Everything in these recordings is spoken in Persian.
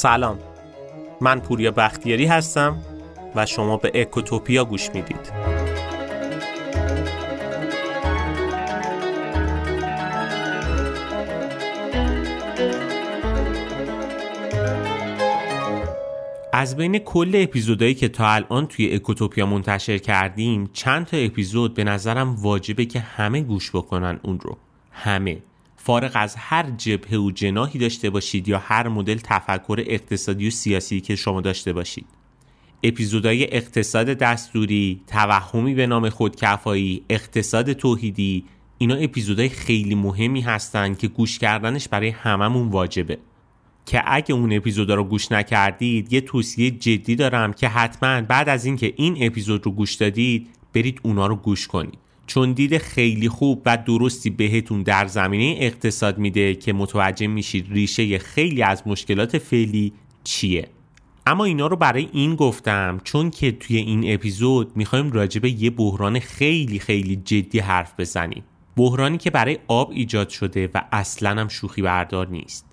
سلام. من پوریا بختیاری هستم و شما به اکوتوپیا گوش می‌دید. از بین کل اپیزودهایی که تا الان توی اکوتوپیا منتشر کردیم چند تا اپیزود به نظرم واجبه که همه گوش بکنن اون رو. همه. فارغ از هر جبهه و جناحی داشته باشید یا هر مدل تفکر اقتصادی و سیاسی که شما داشته باشید. اپیزودهای اقتصاد دستوری، توهمی به نام خودکفایی، اقتصاد توحیدی اینا اپیزودهای خیلی مهمی هستن که گوش کردنش برای هممون واجبه. که اگه اون اپیزودا رو گوش نکردید یه توصیه جدی دارم که حتما بعد از اینکه این اپیزود رو گوش دادید برید اونا رو گوش کنید. چون دید خیلی خوب و درستی بهتون در زمینه اقتصاد میده که متوجه میشید ریشه خیلی از مشکلات فعلی چیه. اما اینا رو برای این گفتم چون که توی این اپیزود می‌خوایم راجع به یه بحران خیلی خیلی جدی حرف بزنیم. بحرانی که برای آب ایجاد شده و اصلا هم شوخی بردار نیست.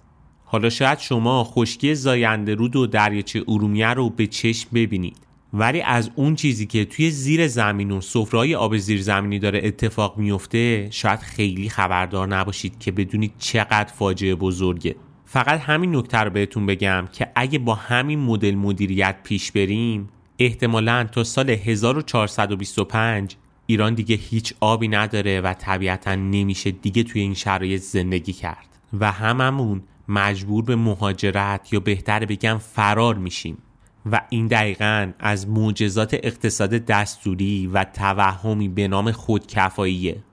حالا شاید شما خشکی زاینده رود و دریاچه ارومیه رو به چشم ببینید. ولی از اون چیزی که توی زیر زمین و سفرهای آب زیر زمینی داره اتفاق میفته شاید خیلی خبردار نباشید که بدونید چقدر فاجعه بزرگه. فقط همین نکته رو بهتون بگم که اگه با همین مدل مدیریت پیش بریم احتمالا تا سال 1425 ایران دیگه هیچ آبی نداره و طبیعتا نمیشه دیگه توی این شرایط زندگی کرد. و هممون مجبور به مهاجرت یا بهتر بگم فرار میشیم. و این دقیقا از معجزات اقتصاد دستوری و توهمی به نام خودکفاییه.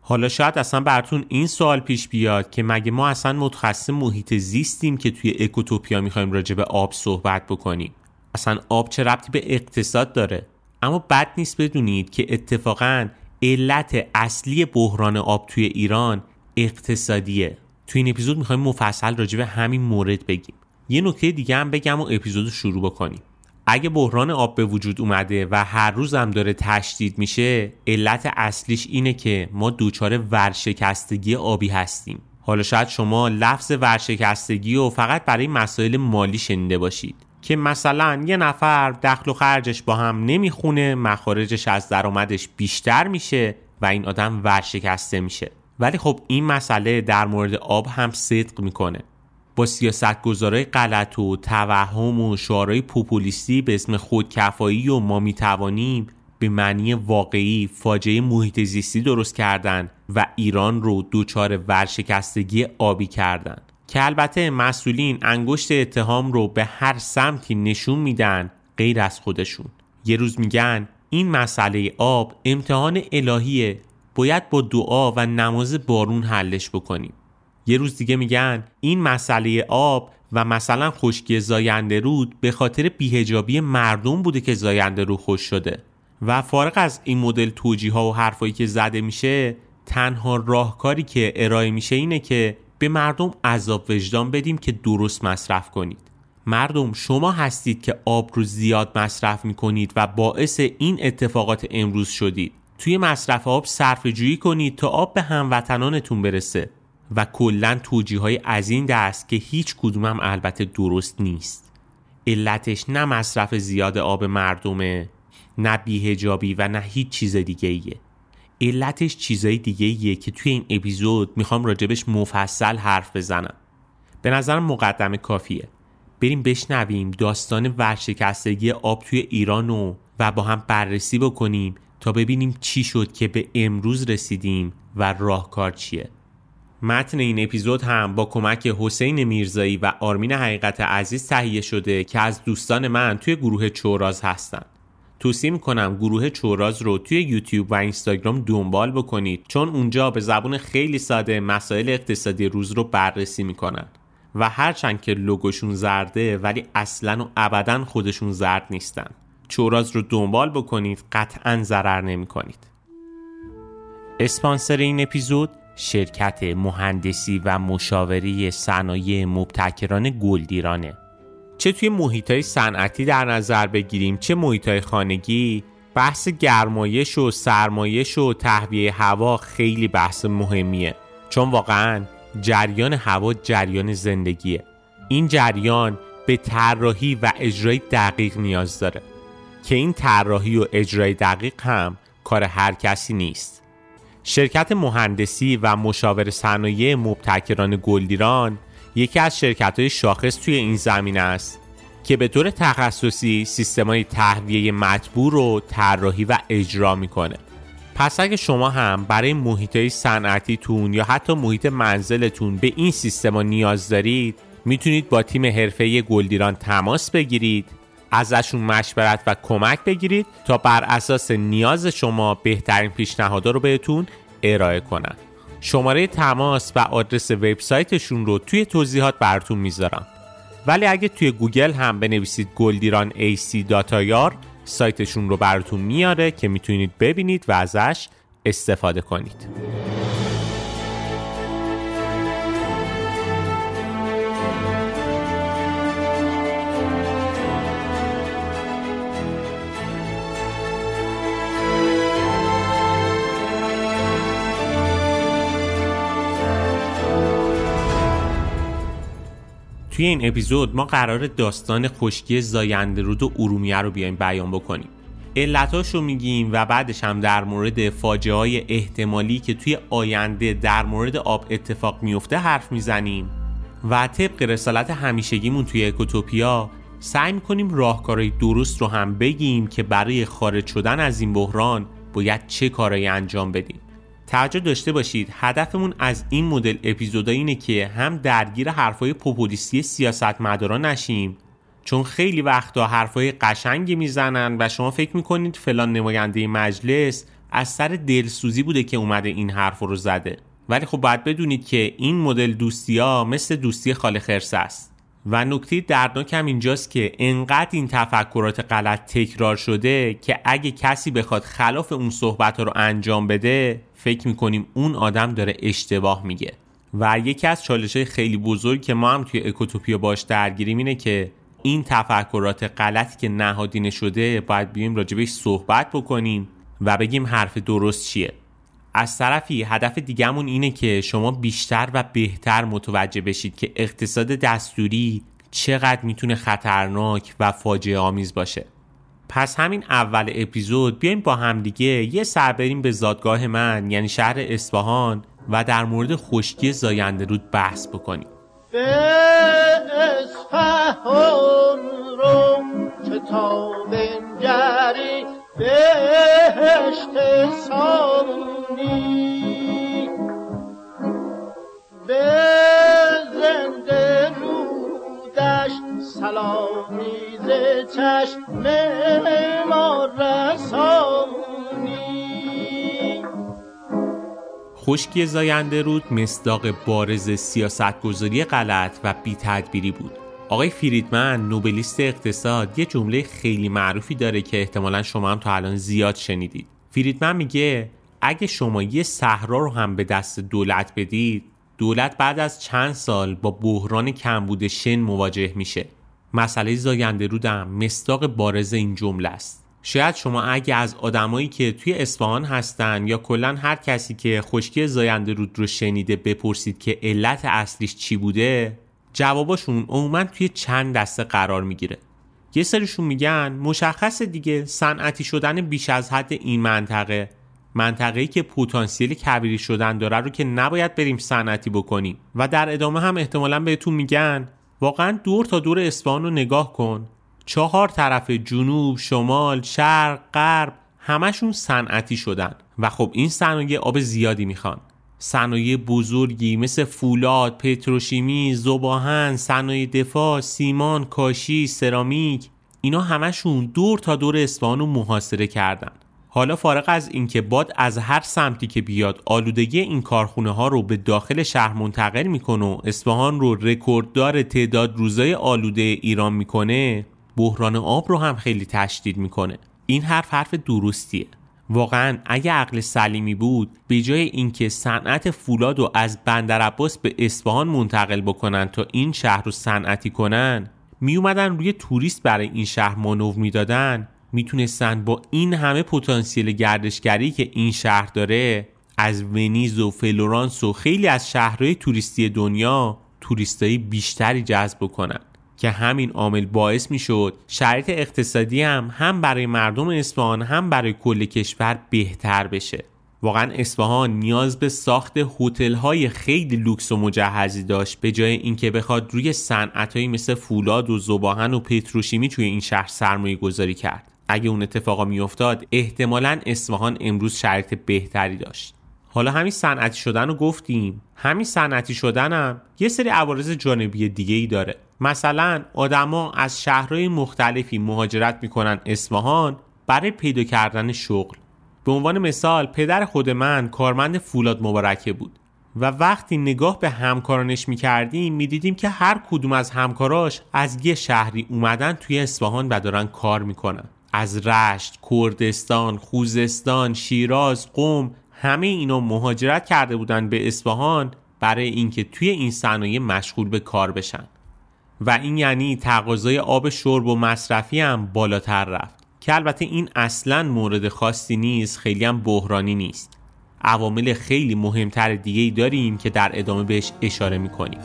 حالا شاید اصلا براتون این سوال پیش بیاد که مگه ما اصلا متخصص محیط زیستیم که توی اکوتوپیا می‌خوایم راجع به آب صحبت بکنیم؟ اصلا آب چه ربطی به اقتصاد داره؟ اما بد نیست بدونید که اتفاقا علت اصلی بحران آب توی ایران اقتصادیه. توی این اپیزود می‌خوایم مفصل راجع به همین مورد بگیم. یه نکته دیگه هم بگم و اپیزود شروع بکنیم. اگه بحران آب به وجود اومده و هر روز هم داره تشدید میشه علت اصلیش اینه که ما دوچار ورشکستگی آبی هستیم. حالا شاید شما لفظ ورشکستگی و فقط برای مسائل مالی شنیده باشید که مثلا یه نفر دخل و خرجش با هم نمی‌خونه مخارجش از درآمدش بیشتر میشه و این آدم ورشکسته میشه. ولی خب این مسئله در مورد آب هم صدق می‌کنه. با سیاست گذاره غلط و توهم و شعارهای پوپولیستی به اسم خودکفایی و ما می‌توانیم به معنی واقعی فاجعه محیط زیستی درست کردن و ایران رو دوچار ورشکستگی آبی کردن. که البته مسئولین انگشت اتهام رو به هر سمتی نشون میدن غیر از خودشون. یه روز میگن این مسئله آب امتحان الهیه باید با دعا و نماز بارون حلش بکنیم. یه روز دیگه میگن این مسئله آب و مثلا خشکی زاینده رود به خاطر بیهجابی مردم بوده که زاینده رو خوش شده. و فارغ از این مدل توجیه ها و حرفایی که زده میشه تنها راهکاری که ارائه میشه اینه که به مردم عذاب وجدان بدیم که درست مصرف کنید. مردم شما هستید که آب رو زیاد مصرف می‌کنید و باعث این اتفاقات امروز شدید. توی مصرف آب صرف جویی کنید تا آب به هموطنانتون برسه. و کلا توجیه های از این دست که هیچ کدومم البته درست نیست. علتش نه مصرف زیاد آب مردمه نه بیهجابی و نه هیچ چیز دیگه ایه علتش چیزای دیگه ایه که توی این اپیزود می‌خوام راجبش مفصل حرف بزنم. به نظرم مقدمه کافیه. بریم بشنویم داستان ورشکستگی آب توی ایران و و با هم بررسی بکنیم تا ببینیم چی شد که به امروز رسیدیم و راهکار چیه. متن این اپیزود هم با کمک حسین میرزایی و آرمین حقیقت عزیز تهیه شده که از دوستان من توی گروه چوراز هستن. توصیه می‌کنم گروه چوراز رو توی یوتیوب و اینستاگرام دنبال بکنید چون اونجا به زبون خیلی ساده مسائل اقتصادی روز رو بررسی می‌کنن. و هرچند که لوگوشون زرده ولی اصلا و ابدا خودشون زرد نیستن. چوراز رو دنبال بکنید قطعا ضرر نمی کنید اسپانسر این اپیزود شرکت مهندسی و مشاوری صنایع مبتکران گلدیرانه. چه توی محیط های صنعتی در نظر بگیریم چه محیط های خانگی بحث گرمایش و سرمایش و تهویه هوا خیلی بحث مهمیه. چون واقعا جریان هوا جریان زندگیه. این جریان به طراحی و اجرای دقیق نیاز داره. که این طراحی و اجرای دقیق هم کار هر کسی نیست. شرکت مهندسی و مشاور صنایع مبتکران گلدیران یکی از شرکت های شاخص توی این زمین است که به طور تخصصی سیستمای تهویه مطبوع رو طراحی و اجرا می‌کنه. پس اگه شما هم برای محیط صنعتیتون یا حتی محیط منزلتون به این سیستما نیاز دارید می‌تونید با تیم حرفه‌ای گلدیران تماس بگیرید ازشون مشورت و کمک بگیرید تا بر اساس نیاز شما بهترین پیشنهادها رو بهتون ارائه کنن. شماره تماس و آدرس وبسایتشون رو توی توضیحات براتون می‌ذارم. ولی اگه توی گوگل هم بنویسید گلدیران AC داتایار سایتشون رو براتون میاره که می‌تونید ببینید و ازش استفاده کنید. توی این اپیزود ما قرار داستان خشکی زاینده رود و ارومیه رو بیایم بیان بکنیم. علتاش رو میگیم و بعدش هم در مورد فاجعه های احتمالی که توی آینده در مورد آب اتفاق میفته حرف می‌زنیم. و طبق رسالت همیشگیمون توی اکوتوپیا سعی می‌کنیم راهکارهای درست رو هم بگیم که برای خارج شدن از این بحران باید چه کارایی انجام بدیم. توجه داشته باشید هدفمون از این مدل اپیزودا اینه که هم درگیر حرفای پوپولیستی سیاستمدارا نشیم. چون خیلی وقتا حرفای قشنگی می‌زنن و شما فکر می‌کنید فلان نماینده مجلس از سر دلسوزی بوده که اومده این حرف رو زده. ولی خب باید بدونید که این مدل دوستی ها مثل دوستی خاله خرس است. و نکته دردناک هم اینجاست که انقدر این تفکرات غلط تکرار شده که اگه کسی بخواد خلاف اون صحبت رو انجام بده فکر می‌کنیم اون آدم داره اشتباه میگه. و یکی از چالش خیلی بزرگ که ما هم توی اکوتوپیا باش درگیریم اینه که این تفکرات غلطی که نهادینه شده باید بیایم راجبش صحبت بکنیم و بگیم حرف درست چیه. از طرفی هدف دیگهمون اینه که شما بیشتر و بهتر متوجه بشید که اقتصاد دستوری چقدر می‌تونه خطرناک و فاجعه آمیز باشه. پس همین اول اپیزود بیایم با همدیگه یه سر بریم به زادگاه من یعنی شهر اصفهان و در مورد خشکی زاینده رود بحث بکنیم. به اصفهان رو کتاب بهشت به زنده رودش سلامی ز چشم ما خشکی زاینده رود مصداق بارز سیاستگذاری غلط و بی تدبیری بود. آقای فریدمن نوبلیست اقتصاد یه جمله خیلی معروفی داره که احتمالا شما هم تا الان زیاد شنیدید. فریدمن میگه اگه شما یه صحرا رو هم به دست دولت بدید دولت بعد از چند سال با بحران کمبود شن مواجه میشه. مسئله زاینده رودم مستاق بارز این جمله است. شاید شما اگه از آدمایی که توی اصفهان هستن یا کلا هر کسی که خشکی زاینده رود رو شنیده بپرسید که علت اصلیش چی بوده جواباشون عموما توی چند دسته قرار می‌گیره. یه سریشون میگن مشخص دیگه صنعتی شدن بیش از حد این منطقه. منطقه‌ای که پتانسیل کبیری شدن داره رو که نباید بریم صنعتی بکنیم. و در ادامه هم احتمالا بهتون میگن واقعا دور تا دور اصفهان رو نگاه کن. چهار طرف جنوب، شمال، شرق، غرب همشون صنعتی شدن. و خب این صنایع آب زیادی می‌خوان. صنایع بزرگی مثل فولاد، پتروشیمی، زباهن، صنایع دفاع، سیمان، کاشی، سرامیک اینا همشون دور تا دور اصفهان رو محاصره کردن. حالا فارغ از اینکه باد از هر سمتی که بیاد آلودگی این کارخونه ها رو به داخل شهر منتقل می‌کنه و اصفهان رو رکورددار تعداد روزای آلوده ایران می‌کنه بحران آب رو هم خیلی تشدید می‌کنه. این حرف حرف درستیه. واقعا اگه عقل سلیمی بود به جای اینکه صنعت فولاد رو از بندر عباس به اصفهان منتقل بکنن تا این شهر رو صنعتی کنن می اومدن روی توریست برای این شهر مانور می‌دادن. می‌تونستن با این همه پتانسیل گردشگری که این شهر داره از ونیز و فلورانس و خیلی از شهرهای توریستی دنیا توریستایی بیشتری جذب کنن که همین عامل باعث می‌شد شرایط اقتصادی هم هم برای مردم اصفهان هم برای کل کشور بهتر بشه. واقعا اصفهان نیاز به ساخت هتل های خیلی لوکس و مجهزی داشت به جای اینکه بخواد روی صنعت مثل فولاد و زباهن و پتروشیمی توی این شهر سرمایه گذاری کرد. اگه اون اتفاقا میافتاد احتمالا اصفهان امروز شرایط بهتری داشت. حالا همین صنعتی شدن رو گفتیم. همین صنعتی شدنم یه سری عوارض جانبی دیگه ای داره. مثلا آدما از شهرهای مختلفی مهاجرت می‌کنن اصفهان برای پیدا کردن شغل. به عنوان مثال پدر خود من کارمند فولاد مبارکه بود و وقتی نگاه به همکارانش می‌کردیم می‌دیدیم که هر کدوم از همکاراش از یه شهری اومدن توی اصفهان و دارن کار می‌کنن. از رشت، کردستان، خوزستان، شیراز، قم همه اینا مهاجرت کرده بودن به اصفهان برای اینکه توی این صنایع مشغول به کار بشن. و این یعنی تقاضای آب شرب و مصرفی هم بالاتر رفت که البته این اصلا مورد خاصی نیست خیلی هم بحرانی نیست. عوامل خیلی مهمتر دیگه ای داریم که در ادامه بهش اشاره می‌کنیم.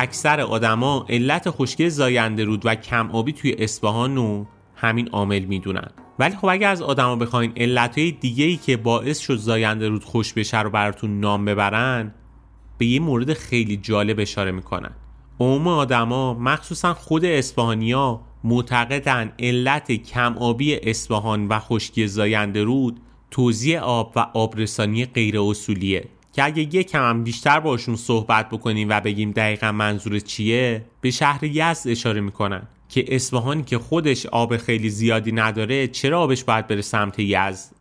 اکثر آدما علت خشکی زاینده رود و کم آبی توی اصفهان رو همین عامل می‌دونن. ولی خب اگه از آدما بخواین علتهای دیگه ای که باعث شد زاینده رود خوش بشه رو براتون نام ببرن به یه مورد خیلی جالب اشاره می‌کنن. عموم آدما مخصوصا خود اسپاهانیا معتقدن علت کم آبی اصفهان و خشکی زاینده رود توزیع آب و آبرسانی غیر اصولیه که اگه یکم هم بیشتر باشون صحبت بکنیم و بگیم دقیقا منظور چیه به شهر یزد اشاره می‌کنن که اصفهانی که خودش آب خیلی زیادی نداره چرا آبش باید بره سمت یزد؟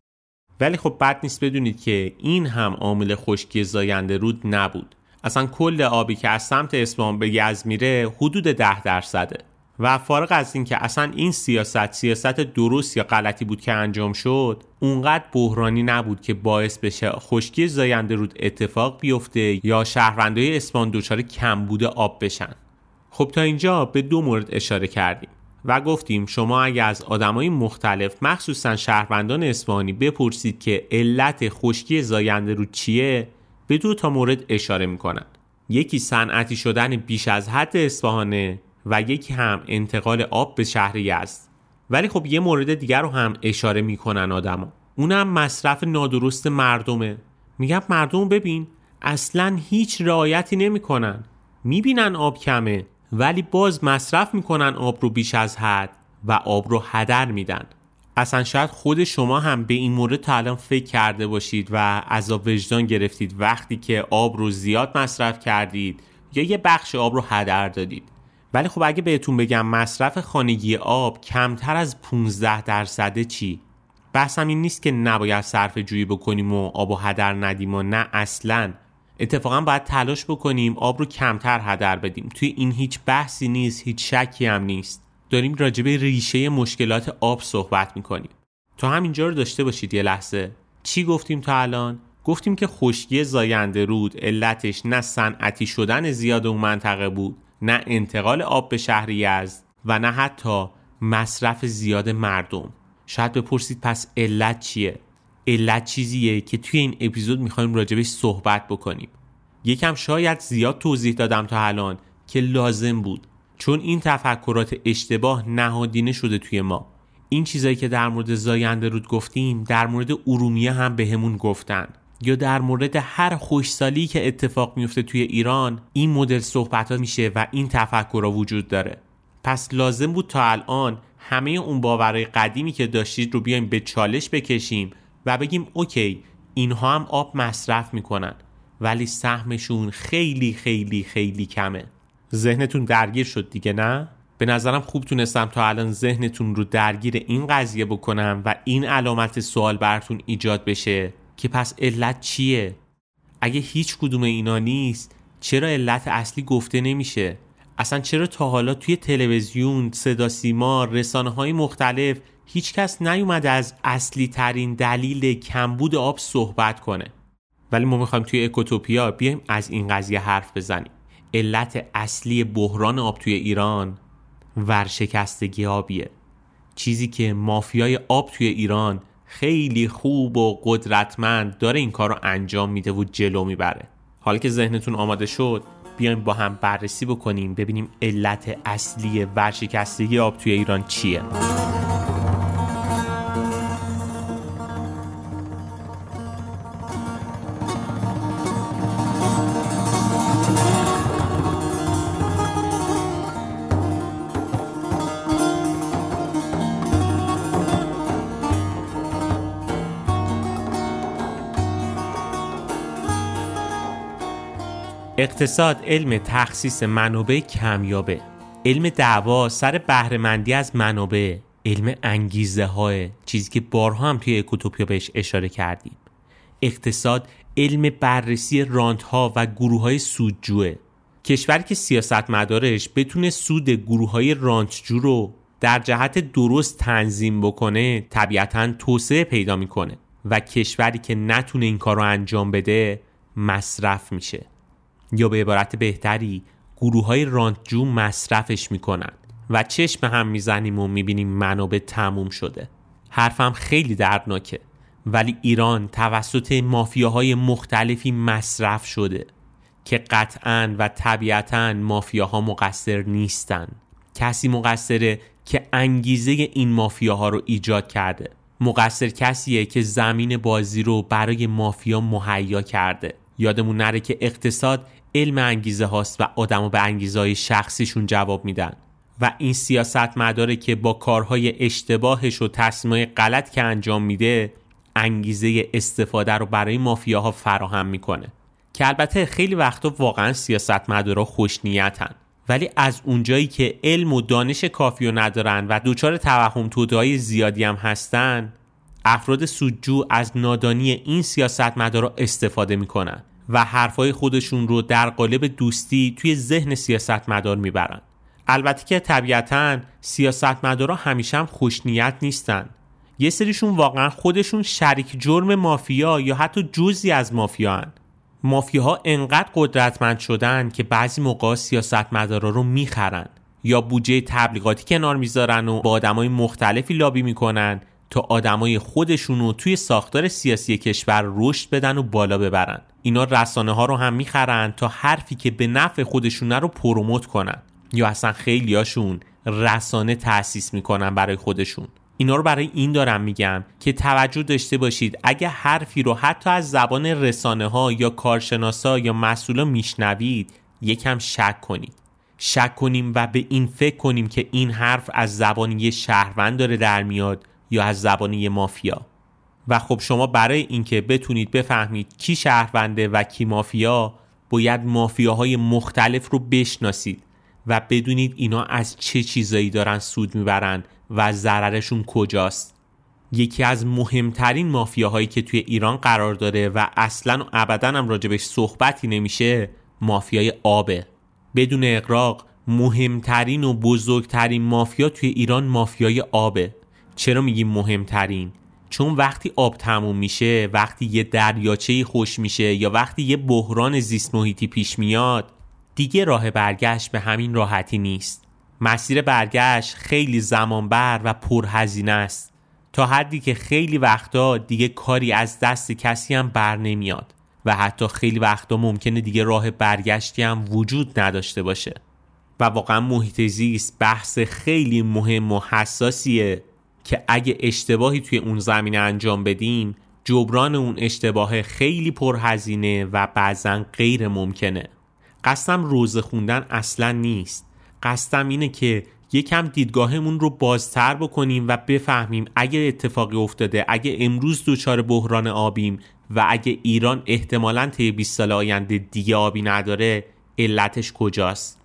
ولی خب بد نیست بدونید که این هم عامل خشکی زاینده رود نبود. اصلا کل آبی که از سمت اصفهان به یزد میره حدود ده درصده. و فارغ از اینکه اصلا این سیاست سیاست درست یا غلطی بود که انجام شد اونقدر بحرانی نبود که باعث بشه خشکی زاینده رود اتفاق بیفته یا شهروندای اسپان دچار کمبود آب بشن. خب تا اینجا به دو مورد اشاره کردیم و گفتیم شما اگر از آدمای مختلف مخصوصا شهروندان اصفهانی بپرسید که علت خشکی زاینده رود چیه به دو تا مورد اشاره می‌کنن. یکی صنعتی شدن بیش از حد اصفهانه و یکی هم انتقال آب به شهر یزد. ولی خب یه مورد دیگر رو هم اشاره می‌کنن آدما. اونم مصرف نادرست مردمه. میگم مردم ببین اصلا هیچ رعایتی نمی‌کنن. می‌بینن آب کمه ولی باز مصرف می‌کنن آب رو بیش از حد و آب رو هدر میدن. اصلا شاید خود شما هم به این مورد تا الان فکر کرده باشید و عذاب وجدان گرفتید وقتی که آب رو زیاد مصرف کردید یا یه بخش آب رو هدر دادید. ولی خب اگه بهتون بگم مصرف خانگی آب کمتر از 15 درصده چی؟ بحثم این نیست که نباید صرف جویی بکنیم و آب و هدر ندیم و نه اصلا. اتفاقا باید تلاش بکنیم آب رو کمتر هدر بدیم. توی این هیچ بحثی نیست هیچ شکی هم نیست. داریم راجبه ریشه مشکلات آب صحبت می‌کنیم. تا همینجا رو داشته باشید یه لحظه. چی گفتیم تا الان؟ گفتیم که خشکی زاینده رود علتش نه صنعتی شدن زیاد اون منطقه بود. نه انتقال آب به شهر یزد و نه حتی مصرف زیاد مردم. شاید بپرسید پس علت چیه؟ علت چیزیه که توی این اپیزود می‌خوایم راجبش صحبت بکنیم. یکم شاید زیاد توضیح دادم تا الان که لازم بود. چون این تفکرات اشتباه نهادینه شده توی ما. این چیزایی که در مورد زاینده رود گفتیم در مورد ارومیه هم بهمون به گفتن. یا در مورد هر خوشسالی که اتفاق میفته توی ایران این مدل صحبت ها میشه و این تفکر وجود داره. پس لازم بود تا الان همه اون باورهای قدیمی که داشتید رو بیایم به چالش بکشیم و بگیم اوکی اینها هم آب مصرف می‌کنن ولی سهمشون خیلی خیلی خیلی کمه. ذهنتون درگیر شد دیگه نه؟ به نظرم خوب تونستم تا الان ذهنتون رو درگیر این قضیه بکنم و این علامت سوال براتون ایجاد بشه. که پس علت چیه؟ اگه هیچ کدوم اینا نیست چرا علت اصلی گفته نمیشه؟ اصلا چرا تا حالا توی تلویزیون صدا سیما رسانه های مختلف هیچ کس نیومده از اصلی ترین دلیل کمبود آب صحبت کنه؟ ولی ما می‌خوایم توی اکوتوپیا بیایم از این قضیه حرف بزنیم. علت اصلی بحران آب توی ایران ورشکستگی آبیه. چیزی که مافیای آب توی ایران خیلی خوب و قدرتمند داره این کار رو انجام میده و جلو می‌بره. حالا که ذهنتون آماده شد بیایم با هم بررسی بکنیم ببینیم علت اصلی ورشکستگی آب توی ایران چیه. اقتصاد علم تخصیص منابع کمیابه. علم دعوا سر بهرهمندی از منابع. علم انگیزه های چیزی که بارها هم توی اکوتوپیا بهش اشاره کردیم. اقتصاد علم بررسی رانت ها و گروه های سودجوه. کشوری که سیاست مدارش بتونه سود گروه های رانتجو رو در جهت درست تنظیم بکنه طبیعتا توسعه پیدا می‌کنه و کشوری که نتونه این کار رو انجام بده مصرف میشه. یا به عبارت بهتری گروه های رانتجو مصرفش می‌کنن و چشم هم می‌زنیم و می‌بینیم منابع تموم شده. حرفم خیلی دردناکه ولی ایران توسط مافیاهای مختلفی مصرف شده که قطعا و طبیعتا مافیاها مقصر نیستن. کسی مقصره که انگیزه این مافیاها رو ایجاد کرده. مقصر کسیه که زمین بازی رو برای مافیا مهیا کرده. یادمون نره که اقتصاد علم انگیزه هاست و آدم به انگیزه های شخصیشون جواب میدن. و این سیاست مداره که با کارهای اشتباهش و تصمیمهای غلط که انجام میده انگیزه استفاده رو برای مافیاها فراهم می‌کنه. که البته خیلی وقتا واقعا سیاست مدارا خوش نیتن ولی از اونجایی که علم و دانش کافی رو ندارن و دچار توهم توده زیادی هم هستن افراد سودجو از نادانی این سیاست مدارا استفاده می‌کنن. و حرفای خودشون رو در قالب دوستی توی ذهن سیاستمدار می‌برن البته که طبیعتا سیاستمدارا همیشه هم خوشنیت نیستن یه سریشون واقعا خودشون شریک جرم مافیا یا حتی جزی از مافیا هن. مافیاها انقدر قدرتمند شدن که بعضی موقع سیاستمدارا رو می‌خرن یا بودجه تبلیغاتی کنار می‌ذارن و با آدمای مختلفی لابی می‌کنن تا آدمای خودشون رو توی ساختار سیاسی کشور رشد بدن و بالا ببرن. اینا رسانه ها رو هم می‌خرن تا حرفی که به نفع خودشونه رو پروموت کنن. یا اصلا خیلیاشون رسانه تأسیس می‌کنن برای خودشون. اینا رو برای این دارم میگم که توجه داشته باشید اگه حرفی رو حتی از زبان رسانه ها یا کارشناسا یا مسئولا میشنوید یکم شک کنید. شک کنیم و به این فکر کنیم که این حرف از زبان یه شهروند داره در میاد یا از زبان یه مافیا. و خب شما برای اینکه بتونید بفهمید کی شهرونده و کی مافیا باید مافیاهای مختلف رو بشناسید و بدونید اینا از چه چیزایی دارن سود می‌برن و ضررشون کجاست. یکی از مهمترین مافیاهایی که توی ایران قرار داره و اصلا و ابدا هم راجبش صحبتی نمیشه مافیای آبه بدون اقراق مهمترین و بزرگترین مافیا توی ایران مافیای آبه چرا میگیم مهمترین؟ چون وقتی آب تموم میشه وقتی یه دریاچه خوش میشه یا وقتی یه بحران زیست محیطی پیش میاد دیگه راه برگشت به همین راحتی نیست. مسیر برگشت خیلی زمانبر و پرهزینه است. تا حدی که خیلی وقتا دیگه کاری از دست کسی هم بر نمیاد و حتی خیلی وقتا ممکنه دیگه راه برگشتی هم وجود نداشته باشه. و واقعا محیط زیست بحث خیلی مهم و حساسیه. که اگه اشتباهی توی اون زمینه انجام بدیم جبران اون اشتباه خیلی پرهزینه و بعضا غیر ممکنه. قصدم روزه خوندن اصلا نیست. قصدم اینه که یکم دیدگاهمون رو بازتر بکنیم و بفهمیم اگه اتفاقی افتاده اگه امروز دچار بحران آبیم و اگه ایران احتمالا طی 20 سال آینده دیگه آبی نداره علتش کجاست؟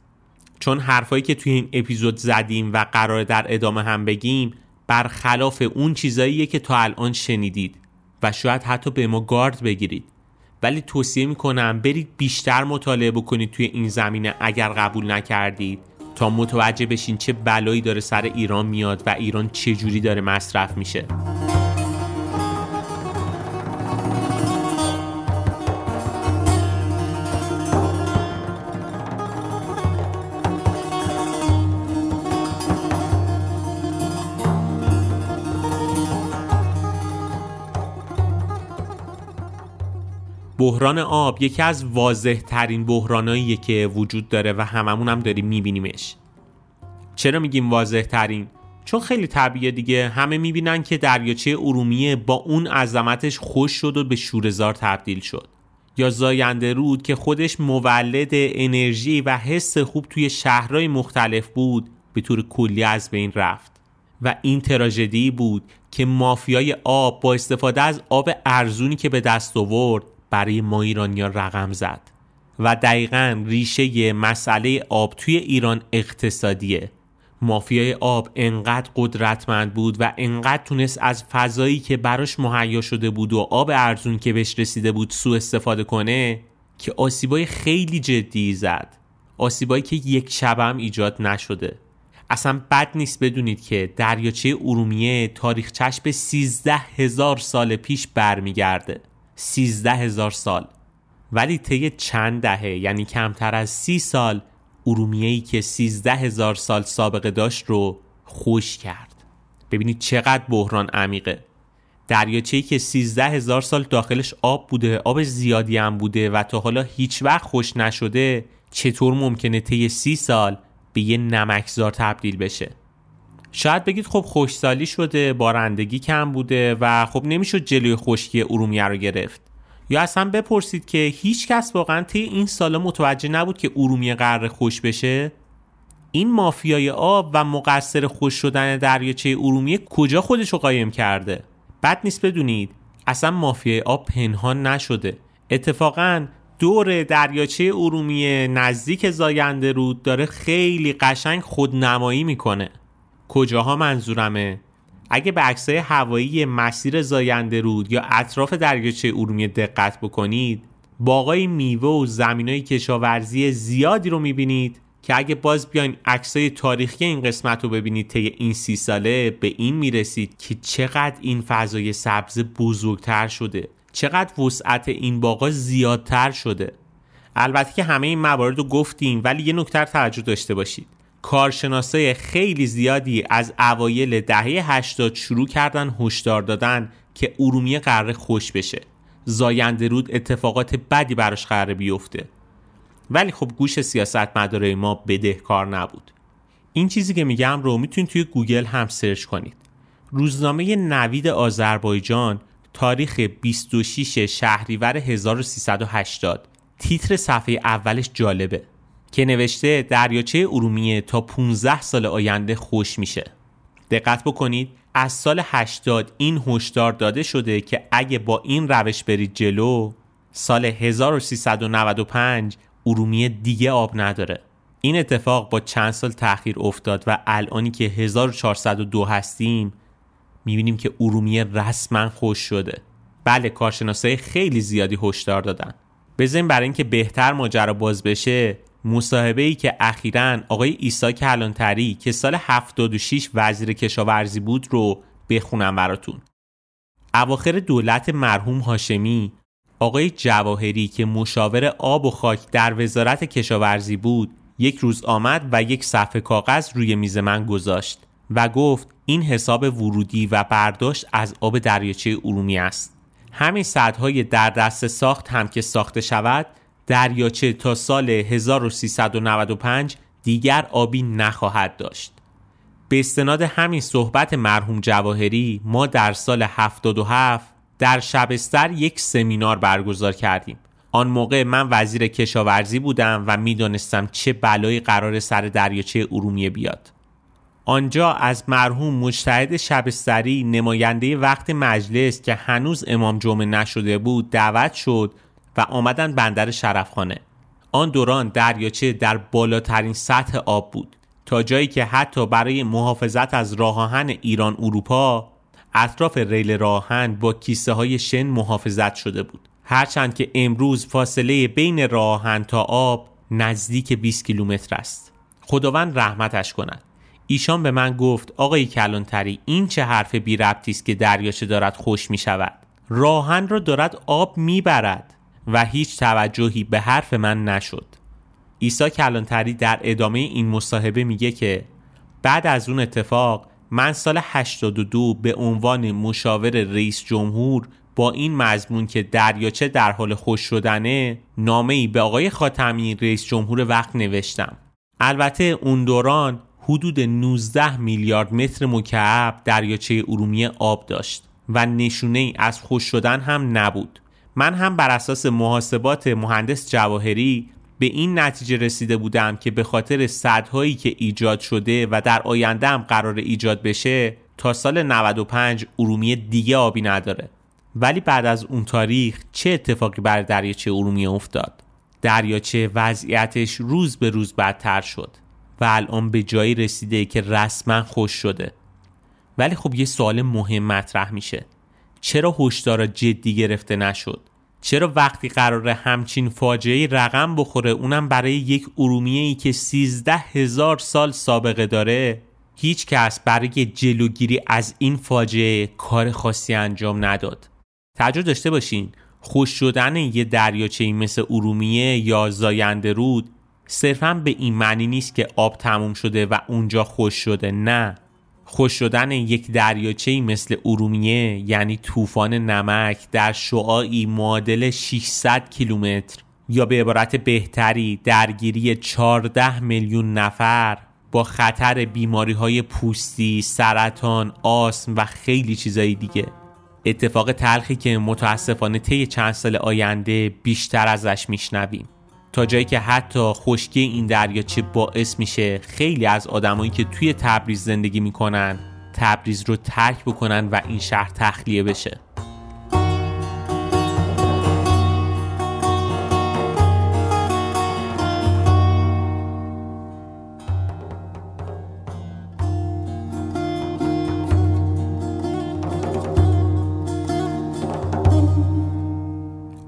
چون حرفایی که توی این اپیزود زدیم و قرار در ادامه هم بگیم برخلاف اون چیزاییه که تا الان شنیدید و شاید حتی به ما گارد بگیرید. ولی توصیه می‌کنم برید بیشتر مطالعه بکنید توی این زمینه اگر قبول نکردید تا متوجه بشین چه بلایی داره سر ایران میاد و ایران چه جوری داره مصرف میشه. بحران آب یکی از واضح ترین بحراناییه که وجود داره و هممون هم داریم میبینیمش. چرا میگیم واضح ترین؟ چون خیلی طبیعه دیگه. همه می‌بینن که دریاچه ارومیه با اون عظمتش خوش شد و به شورزار تبدیل شد. یا زاینده رود که خودش مولد انرژی و حس خوب توی شهرهای مختلف بود به طور کلی از بین رفت. و این تراژدی بود که مافیای آب با استفاده از آب ارزونی که به دست آورد برای ما ایرانیا رقم زد. و دقیقا ریشه مسئله آب توی ایران اقتصادیه. مافیای آب انقدر قدرتمند بود و انقدر تونست از فضایی که براش مهیا شده بود و آب ارزون که بهش رسیده بود سوء استفاده کنه که آسیبای خیلی جدی زد. آسیبایی که یک شبم ایجاد نشده. اصلا بد نیست بدونید که دریاچه ارومیه تاریخچش به 13 هزار سال پیش برمیگرده. 13 هزار سال. ولی طی چند دهه یعنی کمتر از سی سال ارومیه‌ای که 13 هزار سال سابقه داشت رو خوش کرد. ببینید چقدر بحران عمیقه. دریاچه‌ای که 13 هزار سال داخلش آب بوده آب زیادی هم بوده و تا حالا هیچ وقت خوش نشده چطور ممکنه طی سی سال به یه نمکزار تبدیل بشه؟ شاید بگید خب خوشسالی شده بارندگی کم بوده و خب نمی‌شد جلوی خشکی ارومیه رو گرفت. یا اصلا بپرسید که هیچ کس واقعا طی این سالا متوجه نبود که ارومیه قرار خوش بشه؟ این مافیای آب و مقصر خوش شدن دریاچه ارومیه کجا خودش رو قایم کرده؟ بد نیست بدونید اصلا مافیای آب پنهان نشده. اتفاقا دور دریاچه ارومیه نزدیک زاینده رود داره خیلی قشنگ خودنمایی می‌کنه. کجاها منظورمه؟ اگه به عکسای هوایی مسیر زاینده رود یا اطراف دریاچه ارومیه دقت بکنید باقای میوه و زمینای کشاورزی زیادی رو می‌بینید که اگه باز بیاین عکسای تاریخی این قسمت رو ببینید طی این سی ساله به این می‌رسید که چقدر این فضای سبز بزرگتر شده. چقدر وسعت این باغا زیادتر شده. البته که همه این موارد رو گفتیم ولی یه نکته توجه داشته باشید. کارشناسای خیلی زیادی از اوایل دهه 80 شروع کردن هشدار دادن که ارومیه قرار خوش بشه. زاینده رود اتفاقات بدی براش قرار بیفته. ولی خب گوش سیاست مداره ما بدهکار نبود. این چیزی که میگم رو می‌تونید توی گوگل هم سرچ کنید. روزنامه نوید آذربایجان تاریخ 26 شهریور 1380 تیتر صفحه اولش جالبه. که نوشته دریاچه ارومیه تا 15 سال آینده خوش میشه. دقت بکنید از سال 80 این هشدار داده شده که اگه با این روش برید جلو سال 1395 ارومیه دیگه آب نداره. این اتفاق با چند سال تاخیر افتاد و الانی که 1402 هستیم می‌بینیم که ارومیه رسما خوش شده. بله کارشناسای خیلی زیادی هشدار دادن. بزنین برای اینکه بهتر ماجرا باز بشه مصاحبه ای که اخیرا آقای ایسا کلانتری که سال 76 وزیر کشاورزی بود رو بخونم براتون. اواخر دولت مرحوم هاشمی آقای جواهری که مشاور آب و خاک در وزارت کشاورزی بود یک روز آمد و یک صفحه کاغذ روی میز من گذاشت و گفت این حساب ورودی و برداشت از آب دریاچه ارومی است. همین سدهای در دست ساخت هم که ساخته شود دریاچه تا سال 1395 دیگر آبی نخواهد داشت. به استناد همین صحبت مرحوم جواهری ما در سال 77 در شبستر یک سمینار برگزار کردیم. آن موقع من وزیر کشاورزی بودم و می‌دانستم چه بلایی قرار سر دریاچه ارومیه بیاد. آنجا از مرحوم مجتهد شبستری نماینده وقت مجلس که هنوز امام جمعه نشده بود دعوت شد و آمدن بندر شرفخانه. آن دوران دریاچه در بالاترین سطح آب بود. تا جایی که حتی برای محافظت از راهان ایران اروپا اطراف ریل راهن با کیسه های شن محافظت شده بود. هرچند که امروز فاصله بین راهن تا آب نزدیک 20 کیلومتر است. خداوند رحمتش کند. ایشان به من گفت آقای کلانتری این چه حرف بی ربطی است که دریاچه دارد خوش می شود راهن را دارد آب می‌برد. و هیچ توجهی به حرف من نشد. ایسا کلانتری در ادامه این مصاحبه میگه که بعد از اون اتفاق من سال 82 به عنوان مشاور رئیس جمهور با این مضمون که دریاچه در حال خوش شدنه نامه ای به آقای خاتمی رئیس جمهور وقت نوشتم. البته اون دوران حدود 19 میلیارد متر مکعب دریاچه ارومیه آب داشت و نشونه ای از خوش شدن هم نبود. من هم بر اساس محاسبات مهندس جواهری به این نتیجه رسیده بودم که به خاطر صدهایی که ایجاد شده و در آینده هم قرار ایجاد بشه تا سال 95 ارومیه دیگه آبی نداره. ولی بعد از اون تاریخ چه اتفاقی بر دریاچه ارومیه افتاد؟ دریاچه وضعیتش روز به روز بدتر شد و الان به جایی رسیده که رسما خوش شده. ولی خب یه سوال مهم مطرح میشه. چرا هشدارا جدی گرفته نشد؟ چرا وقتی قراره همچین فاجعه رقم بخوره اونم برای یک ارومیه ای که سیزده هزار سال سابقه داره؟ هیچ کس برای جلوگیری از این فاجعه کار خاصی انجام نداد. توجه داشته باشین خوش شدن یه دریاچه مثل ارومیه یا زاینده رود صرفا به این معنی نیست که آب تموم شده و اونجا خوش شده نه. خوش شدن یک دریاچه مثل ارومیه یعنی طوفان نمک در شعاعی معادل 600 کیلومتر. یا به عبارت بهتری درگیری 14 میلیون نفر با خطر بیماری های پوستی، سرطان، آسم و خیلی چیزایی دیگه. اتفاق تلخی که متاسفانه طی چند سال آینده بیشتر ازش میشنویم. تا جایی که حتی خشکی این دریاچه باعث میشه خیلی از آدمایی که توی تبریز زندگی می‌کنن تبریز رو ترک بکنن و این شهر تخلیه بشه.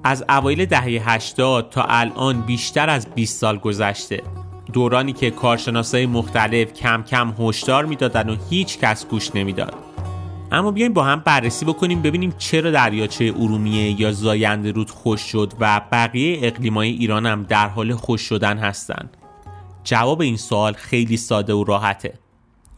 از اوایل دهه 80 تا الان بیشتر از 20 سال گذشته. دورانی که کارشناسای مختلف کم کم هشدار می‌دادن و هیچ کس گوش نمی‌داد. اما بیایم با هم بررسی بکنیم ببینیم چرا دریاچه ارومیه یا زاینده رود خوش شد و بقیه اقلیمای ایران هم در حال خوش شدن هستند. جواب این سوال خیلی ساده و راحته.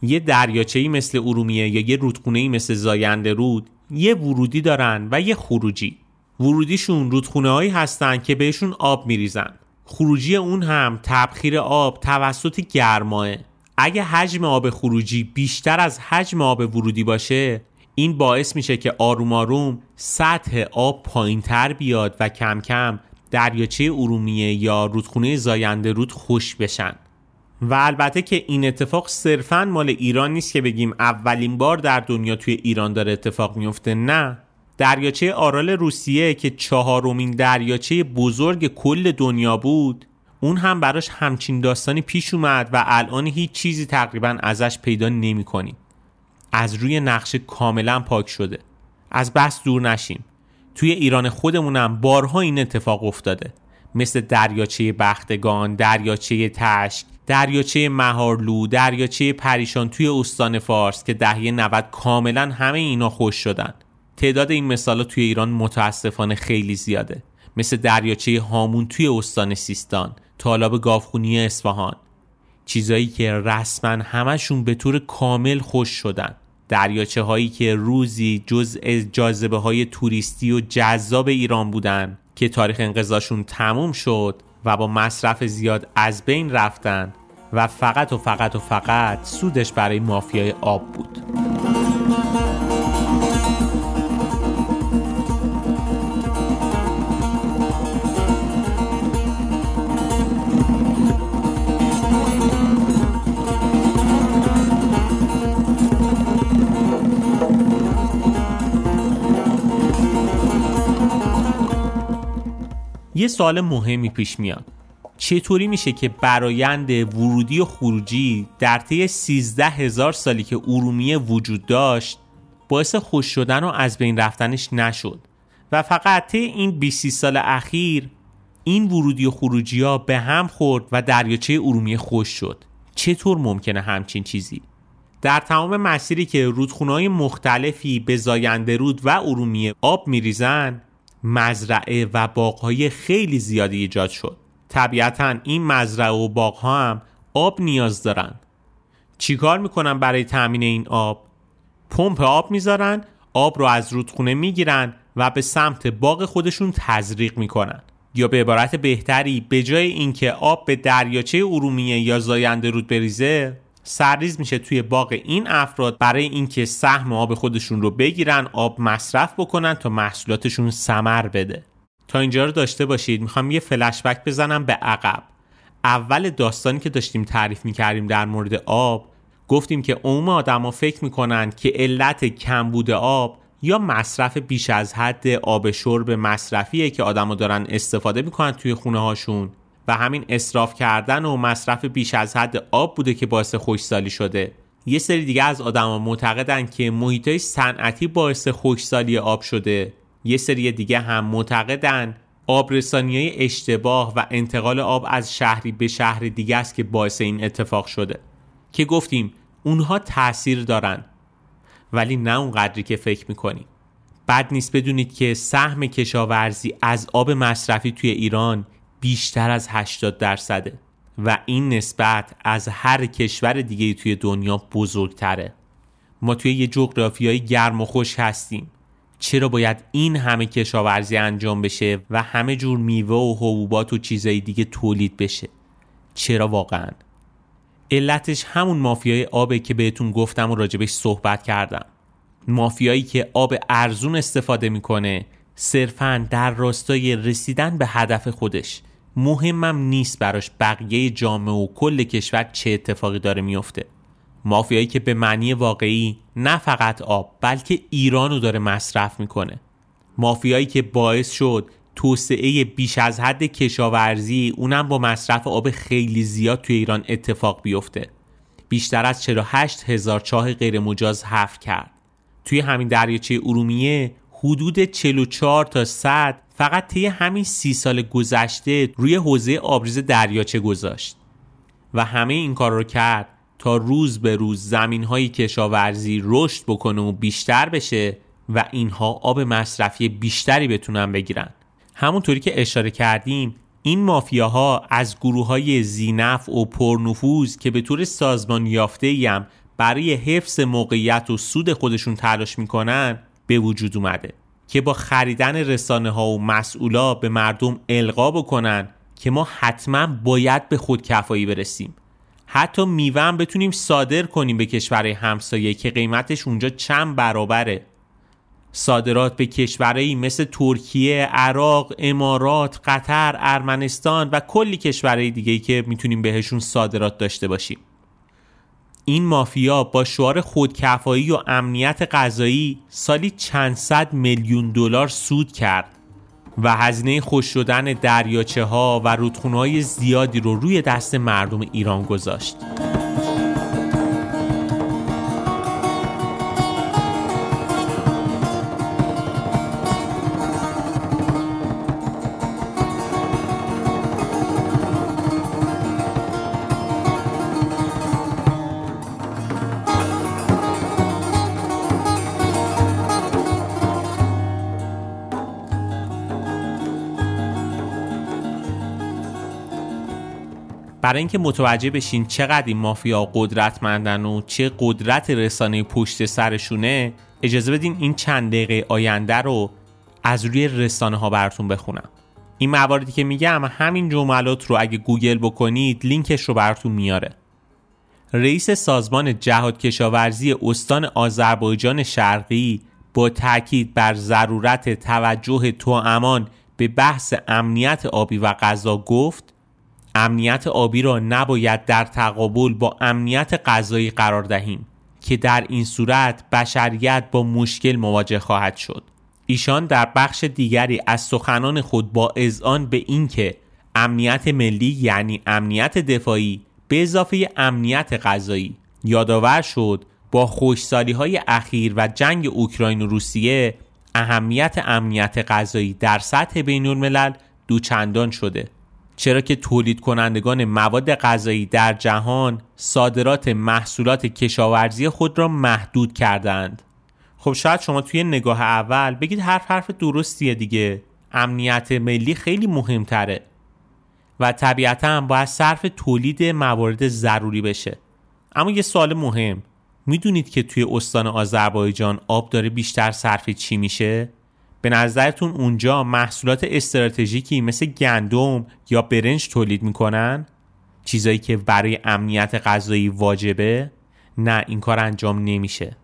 یه دریاچه‌ای مثل ارومیه یا یه رودخونه‌ای مثل زاینده رود یه ورودی دارن و یه خروجی. ورودیشون رودخونه هایی هستن که بهشون آب میریزن. خروجی اون هم تبخیر آب توسط گرماه. اگه حجم آب خروجی بیشتر از حجم آب ورودی باشه این باعث میشه که آروم آروم سطح آب پایین تر بیاد و کم کم دریاچه ارومیه یا رودخونه زاینده رود خوش بشن. و البته که این اتفاق صرفا مال ایران نیست که بگیم اولین بار در دنیا توی ایران داره اتفاق میفته نه. دریاچه آرال روسیه که چهارمین دریاچه بزرگ کل دنیا بود اون هم براش همچین داستانی پیش اومد و الان هیچ چیزی تقریبا ازش پیدا نمی کنیم. از روی نقشه کاملا پاک شده. از بس دور نشیم. توی ایران خودمونم بارها این اتفاق افتاده. مثل دریاچه بختگان، دریاچه تشک، دریاچه مهارلو، دریاچه پریشان توی استان فارس که دهه 90 کاملا همه اینا خوش شدن. تعداد این مثالا توی ایران متاسفانه خیلی زیاده. مثل دریاچه هامون توی استان سیستان تالاب گاوخونی اصفهان. چیزایی که رسما همشون به طور کامل خوش شدن. دریاچه هایی که روزی جزء جاذبه های توریستی و جذاب ایران بودن که تاریخ انقضاشون تموم شد و با مصرف زیاد از بین رفتن و فقط و فقط و فقط سودش برای مافیای آب بود. یه سوال مهمی پیش میاد. چطوری میشه که برایند ورودی و خروجی در طی 13 هزار سالی که ارومیه وجود داشت باعث خوش شدن و از بین رفتنش نشد؟ و فقط طی این 20 سال اخیر این ورودی و خروجی ها به هم خورد و دریاچه ارومیه خوش شد. چطور ممکنه همچین چیزی؟ در تمام مسیری که رودخونهای مختلفی به زاینده رود و ارومیه آب میریزن مزرعه و باغهای خیلی زیادی ایجاد شد. طبیعتا این مزرعه و باغها هم آب نیاز دارن. چیکار می‌کنن برای تامین این آب؟ پمپ آب می‌ذارن آب رو از رودخونه می‌گیرن و به سمت باغ خودشون تزریق می‌کنن. یا به عبارت بهتری به جای اینکه آب به دریاچه ارومیه یا زاینده رود بریزه سرریز میشه توی باغ این افراد برای اینکه سهم آب خودشون رو بگیرن آب مصرف بکنن تا محصولاتشون سمر بده. تا اینجا رو داشته باشید می‌خوام یه فلشبک بزنم به عقب. اول داستانی که داشتیم تعریف می‌کردیم در مورد آب گفتیم که عموم آدما فکر می‌کنن که علت کمبود آب یا مصرف بیش از حد آب شرب مصرفیه که آدما دارن استفاده می‌کنن توی خونه هاشون و همین اصراف کردن و مصرف بیش از حد آب بوده که باعث خوشسالی شده. یه سری دیگه از آدما معتقدن که محیطای صنعتی باعث خوشسالی آب شده. یه سری دیگه هم معتقدن آبرسانی های اشتباه و انتقال آب از شهری به شهر دیگه است که باعث این اتفاق شده. که گفتیم اونها تاثیر دارن ولی نه اون قدری که فکر می‌کنیم بد نیست بدونید که سهم کشاورزی از آب مصرفی توی ایران بیشتر از 80 درصده و این نسبت از هر کشور دیگه توی دنیا بزرگتره. ما توی یه جغرافیای گرم و خوش هستیم. چرا باید این همه کشاورزی انجام بشه و همه جور میوه و حبوبات و چیزای دیگه تولید بشه؟ چرا واقعا؟ علتش همون مافیای آبه که بهتون گفتم و راجبش صحبت کردم. مافیایی که آب ارزون استفاده می‌کنه صرفا در راستای رسیدن به هدف خودش. مهمم نیست براش بقیه جامعه و کل کشور چه اتفاقی داره میفته مافیایی که به معنی واقعی نه فقط آب بلکه ایران رو داره مصرف می‌کنه. مافیایی که باعث شد توسعه بیش از حد کشاورزی اونم با مصرف آب خیلی زیاد توی ایران اتفاق بیفته. بیشتر از 48 هزار چاه غیر مجاز حفر کرد. توی همین دریاچه ارومیه حدود 44 تا 100 فقط طی همین سی سال گذشته روی حوزه آبریز دریاچه گذاشت و همه این کار رو کرد تا روز به روز زمین های کشاورزی رشد بکنه و بیشتر بشه و اینها آب مصرفی بیشتری بتونن بگیرن. همونطوری که اشاره کردیم این مافیاها از گروه های زینف و پرنفوذ که به طور سازمان یافته برای حفظ موقعیت و سود خودشون تلاش می‌کنن به وجود اومده که با خریدن رسانه ها و مسئولا به مردم القا بکنن که ما حتما باید به خودکفایی برسیم. حتی میوه بتونیم صادر کنیم به کشورهای همسایه که قیمتش اونجا چند برابره. صادرات به کشورهایی مثل ترکیه، عراق، امارات، قطر، ارمنستان و کلی کشورهای دیگه که می‌تونیم بهشون صادرات داشته باشیم. این مافیا با شعار خودکفایی و امنیت غذایی سالی چند صد میلیون دلار سود کرد و هزینه خوش شدن دریاچه ها و رودخونه های زیادی رو روی دست مردم ایران گذاشت. برای اینکه متوجه بشین چقدر این مافیا قدرتمندن و چه قدرت رسانه پشت سرشونه اجازه بدین این چند دقیقه آینده رو از روی رسانه ها براتون بخونم. این مواردی که میگم همین جملات رو اگه گوگل بکنید لینکش رو براتون میاره. رئیس سازمان جهاد کشاورزی استان آذربایجان شرقی با تاکید بر ضرورت توجه تو امان به بحث امنیت آبی و غذا گفت امنیت آبی را نباید در تقابل با امنیت غذایی قرار دهیم که در این صورت بشریت با مشکل مواجه خواهد شد. ایشان در بخش دیگری از سخنان خود با اذعان به اینکه امنیت ملی یعنی امنیت دفاعی به اضافه امنیت غذایی یادآور شد با خوشسالی های اخیر و جنگ اوکراین و روسیه اهمیت امنیت غذایی در سطح بین الملل دوچندان شده. چرا که تولید کنندگان مواد غذایی در جهان صادرات محصولات کشاورزی خود را محدود کردند؟ خب شاید شما توی نگاه اول بگید حرف حرف درستیه دیگه. امنیت ملی خیلی مهمتره. و طبیعتا باید صرف تولید موارد ضروری بشه. اما یه سوال مهم. می‌دونید که توی استان آذربایجان آب داره بیشتر صرف چی میشه؟ به نظرتون اونجا محصولات استراتژیکی مثل گندم یا برنج تولید می‌کنن؟ چیزایی که برای امنیت غذایی واجبه؟ نه این کار انجام نمیشه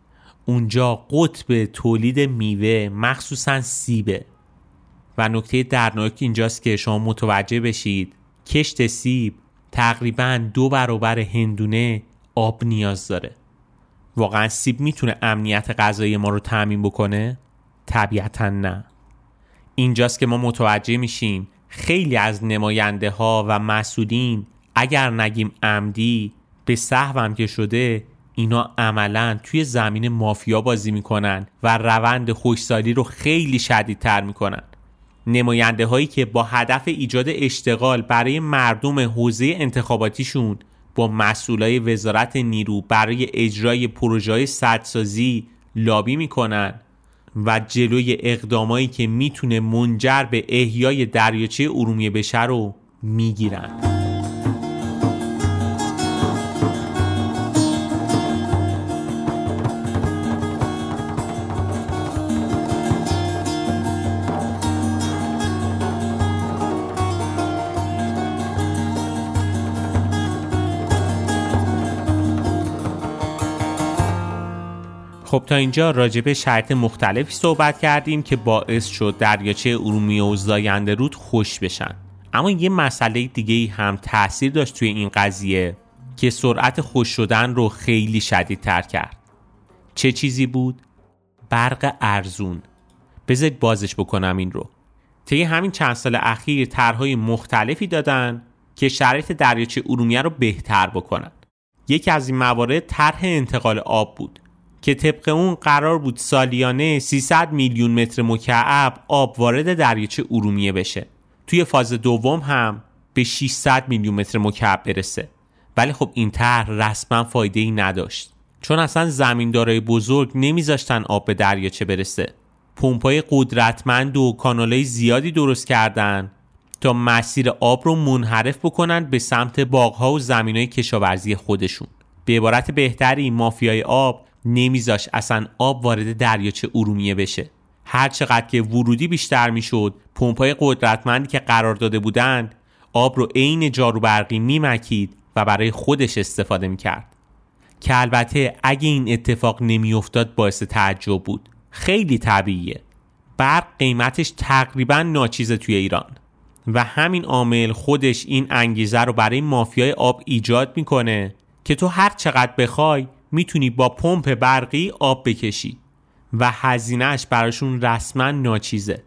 اونجا قطب تولید میوه مخصوصا سیبه و نکته درناک اینجاست که شما متوجه بشید کشت سیب تقریبا دو برابر هندونه آب نیاز داره واقعا سیب می‌تونه امنیت غذایی ما رو تعمین بکنه؟ طبیعتا نه. اینجاست که ما متوجه میشیم خیلی از نماینده ها و مسئولین اگر نگیم عمدی به سهوم که شده اینا عملا توی زمین مافیا بازی می‌کنن و روند خوشسالی رو خیلی شدیدتر می‌کنن. نماینده هایی که با هدف ایجاد اشتغال برای مردم حوزه انتخاباتیشون با مسئولای وزارت نیرو برای اجرای پروژه سدسازی لابی می‌کنن و جلوی اقدامایی که می‌تونه منجر به احیای دریاچه ارومیه بشه رو می‌گیرن خب تا اینجا راجع به شرط مختلفی صحبت کردیم که باعث شد دریاچه ارومیه و زاینده رود خوش بشن. اما یه مسئله دیگه هم تاثیر داشت توی این قضیه که سرعت خوش شدن رو خیلی شدید تر کرد. چه چیزی بود؟ برق ارزون. بذارید بازش بکنم این رو. طی همین چند سال اخیر طرحهای مختلفی دادن که شرایط دریاچه ارومیه رو بهتر بکنن. یکی از این موارد طرح انتقال آب بود. که طبق اون قرار بود سالیانه 300 میلیون متر مکعب آب وارد دریاچه ارومیه بشه. توی فاز دوم هم به 600 میلیون متر مکعب برسه. ولی خب این طرح رسما فایده ای نداشت. چون اصلا زمیندارای بزرگ نمیذاشتن آب به دریاچه برسه. پمپای قدرتمند و کانالای زیادی درست کردن تا مسیر آب رو منحرف بکنن به سمت باغها و زمینای کشاورزی خودشون. به عبارت بهتری مافیای آب نمیذاش اصلا آب وارد دریاچه ارومیه بشه. هر چقدر که ورودی بیشتر می‌شد پمپای قدرتمندی که قرار داده بودند آب رو عین جارو برقی میمکید و برای خودش استفاده می‌کرد. که البته اگه این اتفاق نمیافتاد باعث تعجب بود. خیلی طبیعیه. برق قیمتش تقریبا ناچیزه توی ایران. و همین عامل خودش این انگیزه رو برای مافیای آب ایجاد می‌کنه که تو هر چقدر بخوای می‌تونی با پمپ برقی آب بکشی و هزینهش براشون رسما ناچیزه.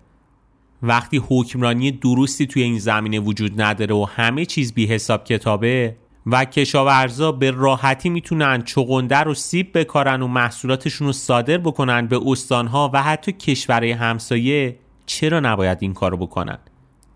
وقتی حکمرانی درستی توی این زمینه وجود نداره و همه چیز بی حساب کتابه و کشاورزا به راحتی می‌تونن چغنده رو سیب بکارن و محصولاتشون رو صادر بکنن به استانها و حتی کشورهای همسایه چرا نباید این کارو بکنن؟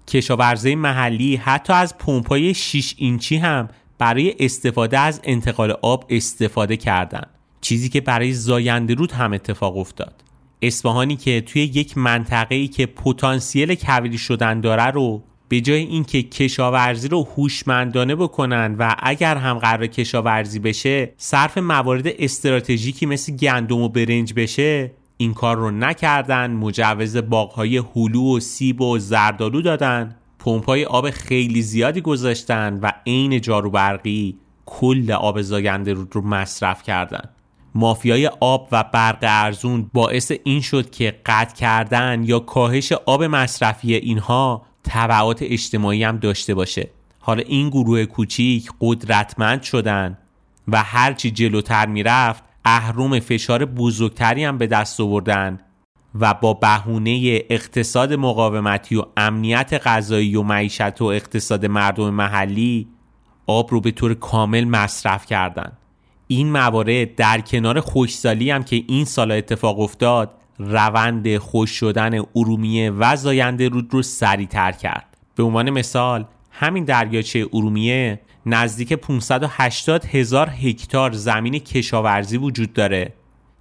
کشاورزای محلی حتی از پمپای 6 اینچی هم برای استفاده از انتقال آب استفاده کردن. چیزی که برای زاینده رود هم اتفاق افتاد. اصفهانی که توی یک منطقه ای که پتانسیل کویری شدن داره رو به جای اینکه کشاورزی رو هوشمندانه بکنن و اگر هم قرار کشاورزی بشه صرف موارد استراتژیکی مثل گندم و برنج بشه این کار رو نکردن. مجوز باغهای هلو و سیب و زردالو دادن. پمپای آب خیلی زیادی گذاشتن و عین جارو برقی کل آب زاینده رود رو مصرف کردن. مافیای آب و برق ارزون باعث این شد که قطع کردن یا کاهش آب مصرفی اینها تبعات اجتماعی هم داشته باشه. حالا این گروه کوچیک قدرتمند شدن و هرچی جلوتر می‌رفت اهرم فشار بزرگتری هم به دست آوردن و با بهونه اقتصاد مقاومتی و امنیت غذایی و معیشت و اقتصاد مردم محلی آب رو به طور کامل مصرف کردند. این موارد در کنار خوشسالی هم که این سال اتفاق افتاد روند خوش شدن ارومیه و زاینده رود رو سریعتر کرد به عنوان مثال همین دریاچه ارومیه نزدیک 580 هزار هکتار زمین کشاورزی وجود داره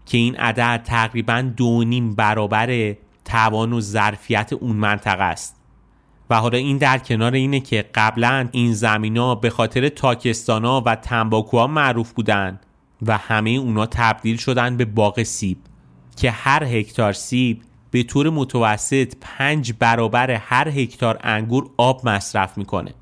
که این عدد تقریبا دو نیم برابر توان و ظرفیت اون منطقه است. و حالا این در کنار اینه که قبلا این زمینا به خاطر تاکستانا و تنباکوها معروف بودن و همه اونا تبدیل شدن به باغ سیب که هر هکتار سیب به طور متوسط پنج برابر هر هکتار انگور آب مصرف می‌کنه.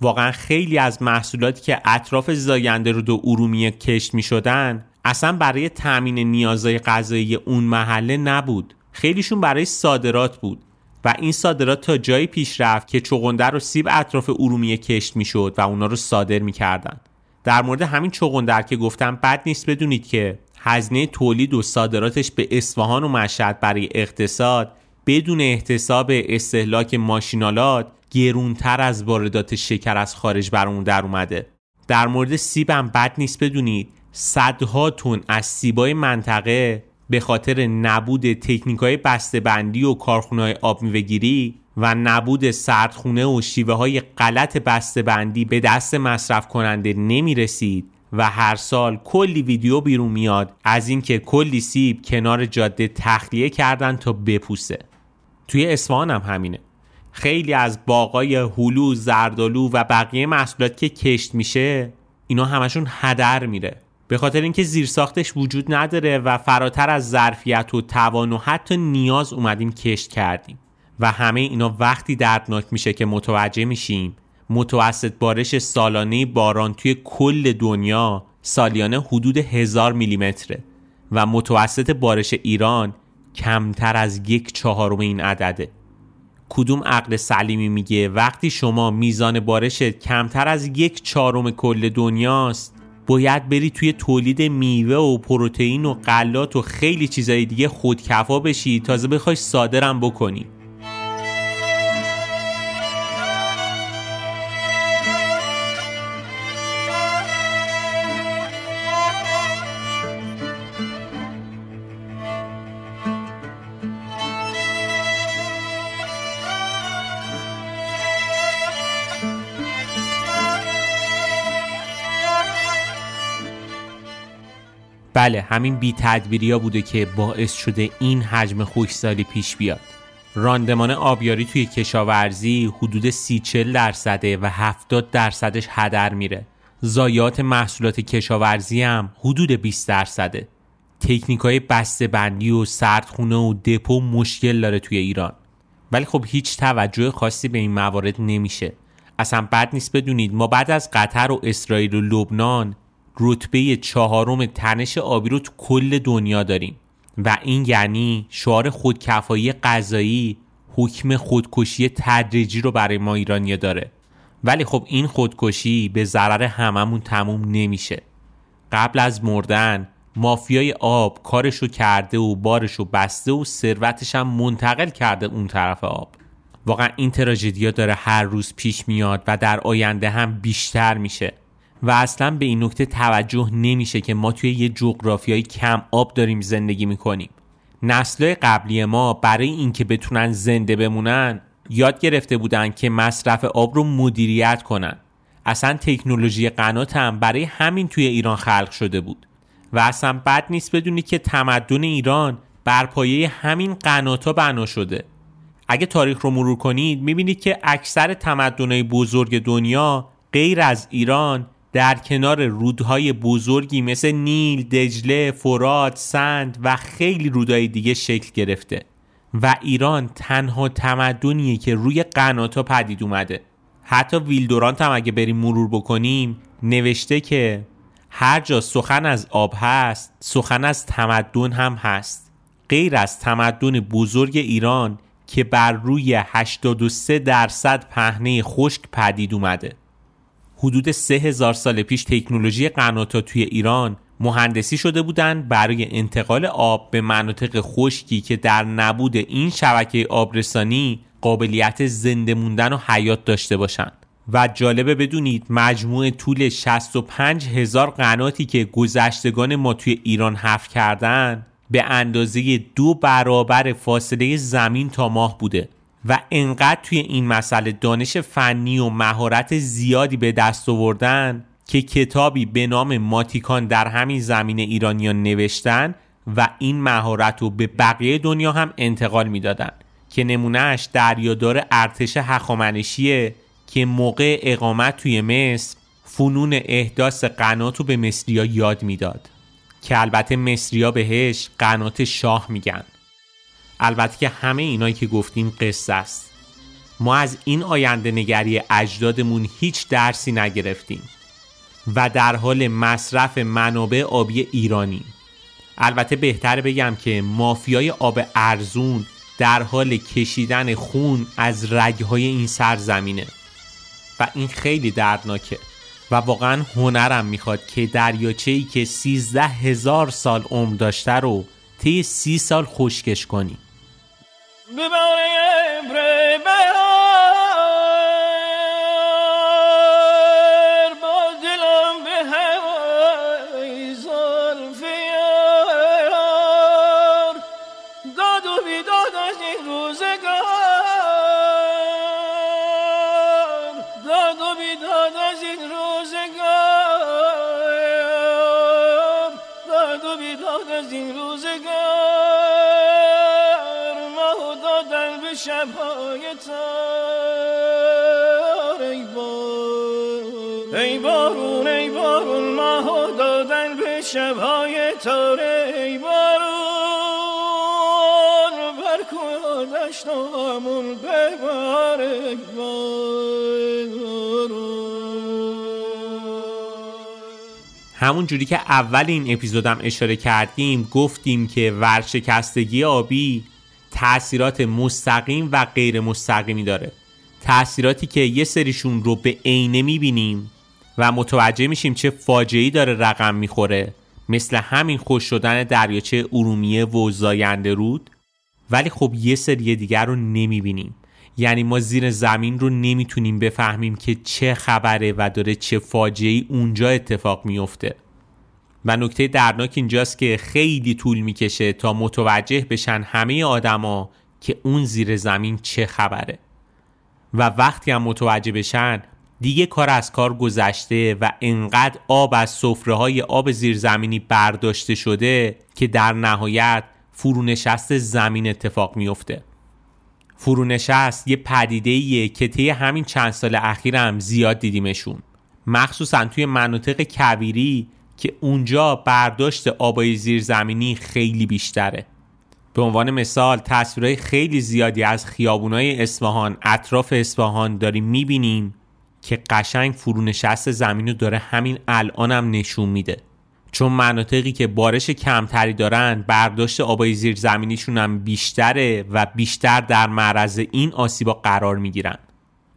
واقعا خیلی از محصولاتی که اطراف زاینده رود و ارومیه کشت می شدن اصلا برای تأمین نیازهای غذایی اون محله نبود. خیلیشون برای صادرات بود و این صادرات تا جایی پیش رفت که چغندر و سیب اطراف ارومیه کشت می‌شد و اونا رو صادر می‌کردن. در مورد همین چغندر که گفتم بد نیست بدونید که هزینه تولید و صادراتش به اصفهان و مشهد برای اقتصاد بدون احتساب استهلاک ماشینالات گرونتر از واردات شکر از خارج برامون در اومده. در مورد سیب هم بد نیست بدونید. صدها تن از سیبای منطقه به خاطر نبود تکنیک های بندی و کارخونه های آب میوهگیری و نبود سردخونه و شیوه های غلط بندی به دست مصرف کننده نمی رسید و هر سال کلی ویدیو بیرون میاد از اینکه کلی سیب کنار جاده تخلیه کردن تا بپوسه. توی اصفهان هم همینه. خیلی از باقای هلو، زردالو و بقیه محصولات که کشت میشه اینا همشون هدر میره. به خاطر اینکه زیرساختش وجود نداره و فراتر از ظرفیت و توان و حتی نیاز اومدیم کشت کردیم. و همه اینا وقتی دردناک میشه که متوجه میشیم متوسط بارش سالانه باران توی کل دنیا سالیانه حدود هزار میلیمتره و متوسط بارش ایران کمتر از یک چهارم این عدده. کدوم عقل سلیمی میگه وقتی شما میزان بارشت کمتر از یک چهارم کل دنیاست باید بری توی تولید میوه و پروتئین و غلات و خیلی چیزای دیگه خودکفا بشی. تازه بخوای صادرم بکنی. بله همین بی تدبیری ها بوده که باعث شده این حجم خوشسالی پیش بیاد. راندمان آبیاری توی کشاورزی حدود سی چل درصده و 70 درصدش هدر میره. زایات محصولات کشاورزی هم حدود 20 درصده. تکنیک های بسته بندی و سردخونه و دپو مشکل داره توی ایران. ولی خب هیچ توجه خاصی به این موارد نمیشه. اصلا بد نیست بدونید ما بعد از قطر و اسرائیل و لبنان رتبه چهارم تنش آبی رو تو کل دنیا داریم. و این یعنی شعار خودکفایی غذایی حکم خودکشی تدریجی رو برای ما ایرانیا داره. ولی خب این خودکشی به ضرر هممون تموم نمیشه. قبل از مردن مافیای آب کارشو کرده و بارشو بسته و ثروتش هم منتقل کرده اون طرف آب. واقعا این تراژدیا داره هر روز پیش میاد و در آینده هم بیشتر میشه. و اصلا به این نکته توجه نمیشه که ما توی یه جغرافیای کم آب داریم زندگی می‌کنیم. نسلهای قبلی ما برای اینکه بتونن زنده بمونن یاد گرفته بودن که مصرف آب رو مدیریت کنن. اصلا تکنولوژی قنات هم برای همین توی ایران خلق شده بود. و اصلا بد نیست بدونی که تمدن ایران بر پایه همین قنات ها بنا شده. اگه تاریخ رو مرور کنید می‌بینید که اکثر تمدنهای بزرگ دنیا غیر از ایران در کنار رودهای بزرگی مثل نیل، دجله، فرات، سند و خیلی رودهای دیگه شکل گرفته. و ایران تنها تمدنیه که روی قناتا پدید اومده. حتی ویلدورانت هم اگه بریم مرور بکنیم نوشته که هر جا سخن از آب هست سخن از تمدن هم هست. غیر از تمدن بزرگ ایران که بر روی 83 درصد پهنه خشک پدید اومده. حدود سه هزار سال پیش تکنولوژی قناتا توی ایران مهندسی شده بودند برای انتقال آب به مناطق خشکی که در نبود این شبکه آبرسانی قابلیت زنده موندن و حیات داشته باشند. و جالبه بدونید مجموع طول 65 هزار قناتی که گذشتگان ما توی ایران حفر کردن به اندازه دو برابر فاصله زمین تا ماه بوده. و انقدر توی این مسئله دانش فنی و مهارت زیادی به دست آوردن که کتابی به نام ماتیکان در همین زمین ایرانیان نوشتن و این مهارت رو به بقیه دنیا هم انتقال می‌دادن که نمونهش دریادار ارتش هخامنشیه که موقع اقامت توی مصر فنون احداث قنات رو به مصریا یاد می‌داد که البته مصریا بهش قنات شاه میگن. البته که همه اینایی که گفتیم قصه است. ما از این آینده نگری اجدادمون هیچ درسی نگرفتیم و در حال مصرف منابع آبی ایرانی. البته بهتر بگم که مافیای آب ارزون در حال کشیدن خون از رگهای این سرزمینه. و این خیلی دردناکه و واقعا هنرم می‌خواد که دریاچه ای که سیزده هزار سال عمر داشته رو طی سی سال خشکش کنی. بباره بره شبهای تاره ای بارون بر دشتامون بباره همون جوری که اول این اپیزودم اشاره کردیم گفتیم که ورشکستگی آبی تاثیرات مستقیم و غیر مستقیمی داره. تاثیراتی که یه سریشون رو به عینه می‌بینیم و متوجه میشیم چه فاجعه‌ای داره رقم می‌خوره مثل همین خوش شدن دریاچه ارومیه و زاینده رود. ولی خب یه سری دیگر رو نمی‌بینیم. یعنی ما زیر زمین رو نمی‌تونیم بفهمیم که چه خبره و داره چه فاجعه اونجا اتفاق میفته و نکته درناک اینجاست که خیلی طول می‌کشه تا متوجه بشن همه آدما که اون زیر زمین چه خبره. و وقتی هم متوجه بشن دیگه کار از کار گذشته و انقدر آب از سفره های آب زیرزمینی برداشته شده که در نهایت فرونشست زمین اتفاق میفته فرونشست یه پدیده که طی همین چند سال اخیر هم زیاد دیدیمشون. مخصوصا توی مناطق کبیری که اونجا برداشت آبای زیرزمینی خیلی بیشتره. به عنوان مثال تصویرهای خیلی زیادی از خیابونای اصفهان اطراف اصفهان داریم می‌بینیم که قشنگ فرونشست زمین رو داره همین الانم هم نشون میده. چون مناطقی که بارش کمتری دارن برداشت آبای زیرزمینیشون هم بیشتره و بیشتر در معرض این آسیبا قرار می‌گیرن.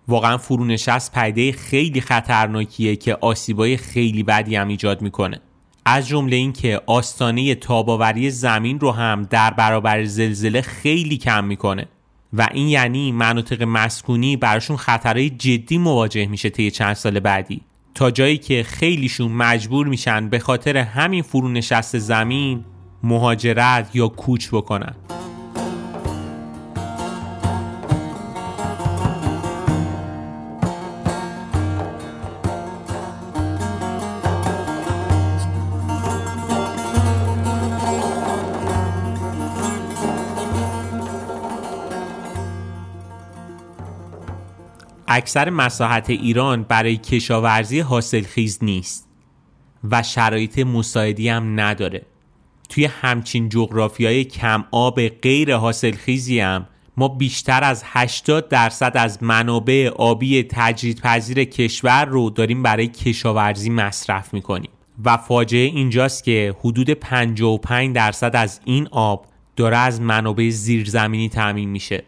واقعا فرونشست پیده خیلی خطرناکیه که آسیبای خیلی بدی هم ایجاد می‌کنه. از جمله اینکه آستانه تاباوری زمین رو هم در برابر زلزله خیلی کم می‌کنه. و این یعنی مناطق مسکونی براشون خطرهای جدی مواجه میشه طی چند سال بعدی. تا جایی که خیلیشون مجبور میشن به خاطر همین فرونشست زمین مهاجرت یا کوچ بکنن. اکثر مساحت ایران برای کشاورزی حاصلخیز نیست و شرایط مساعدی هم نداره. توی همچین جغرافی های کم آب غیر حاصلخیزی هم ما بیشتر از 80 درصد از منابع آبی تجدیدپذیر کشور رو داریم برای کشاورزی مصرف می‌کنیم. و فاجعه اینجاست که حدود 55 درصد از این آب داره از منابع زیرزمینی تامین میشه.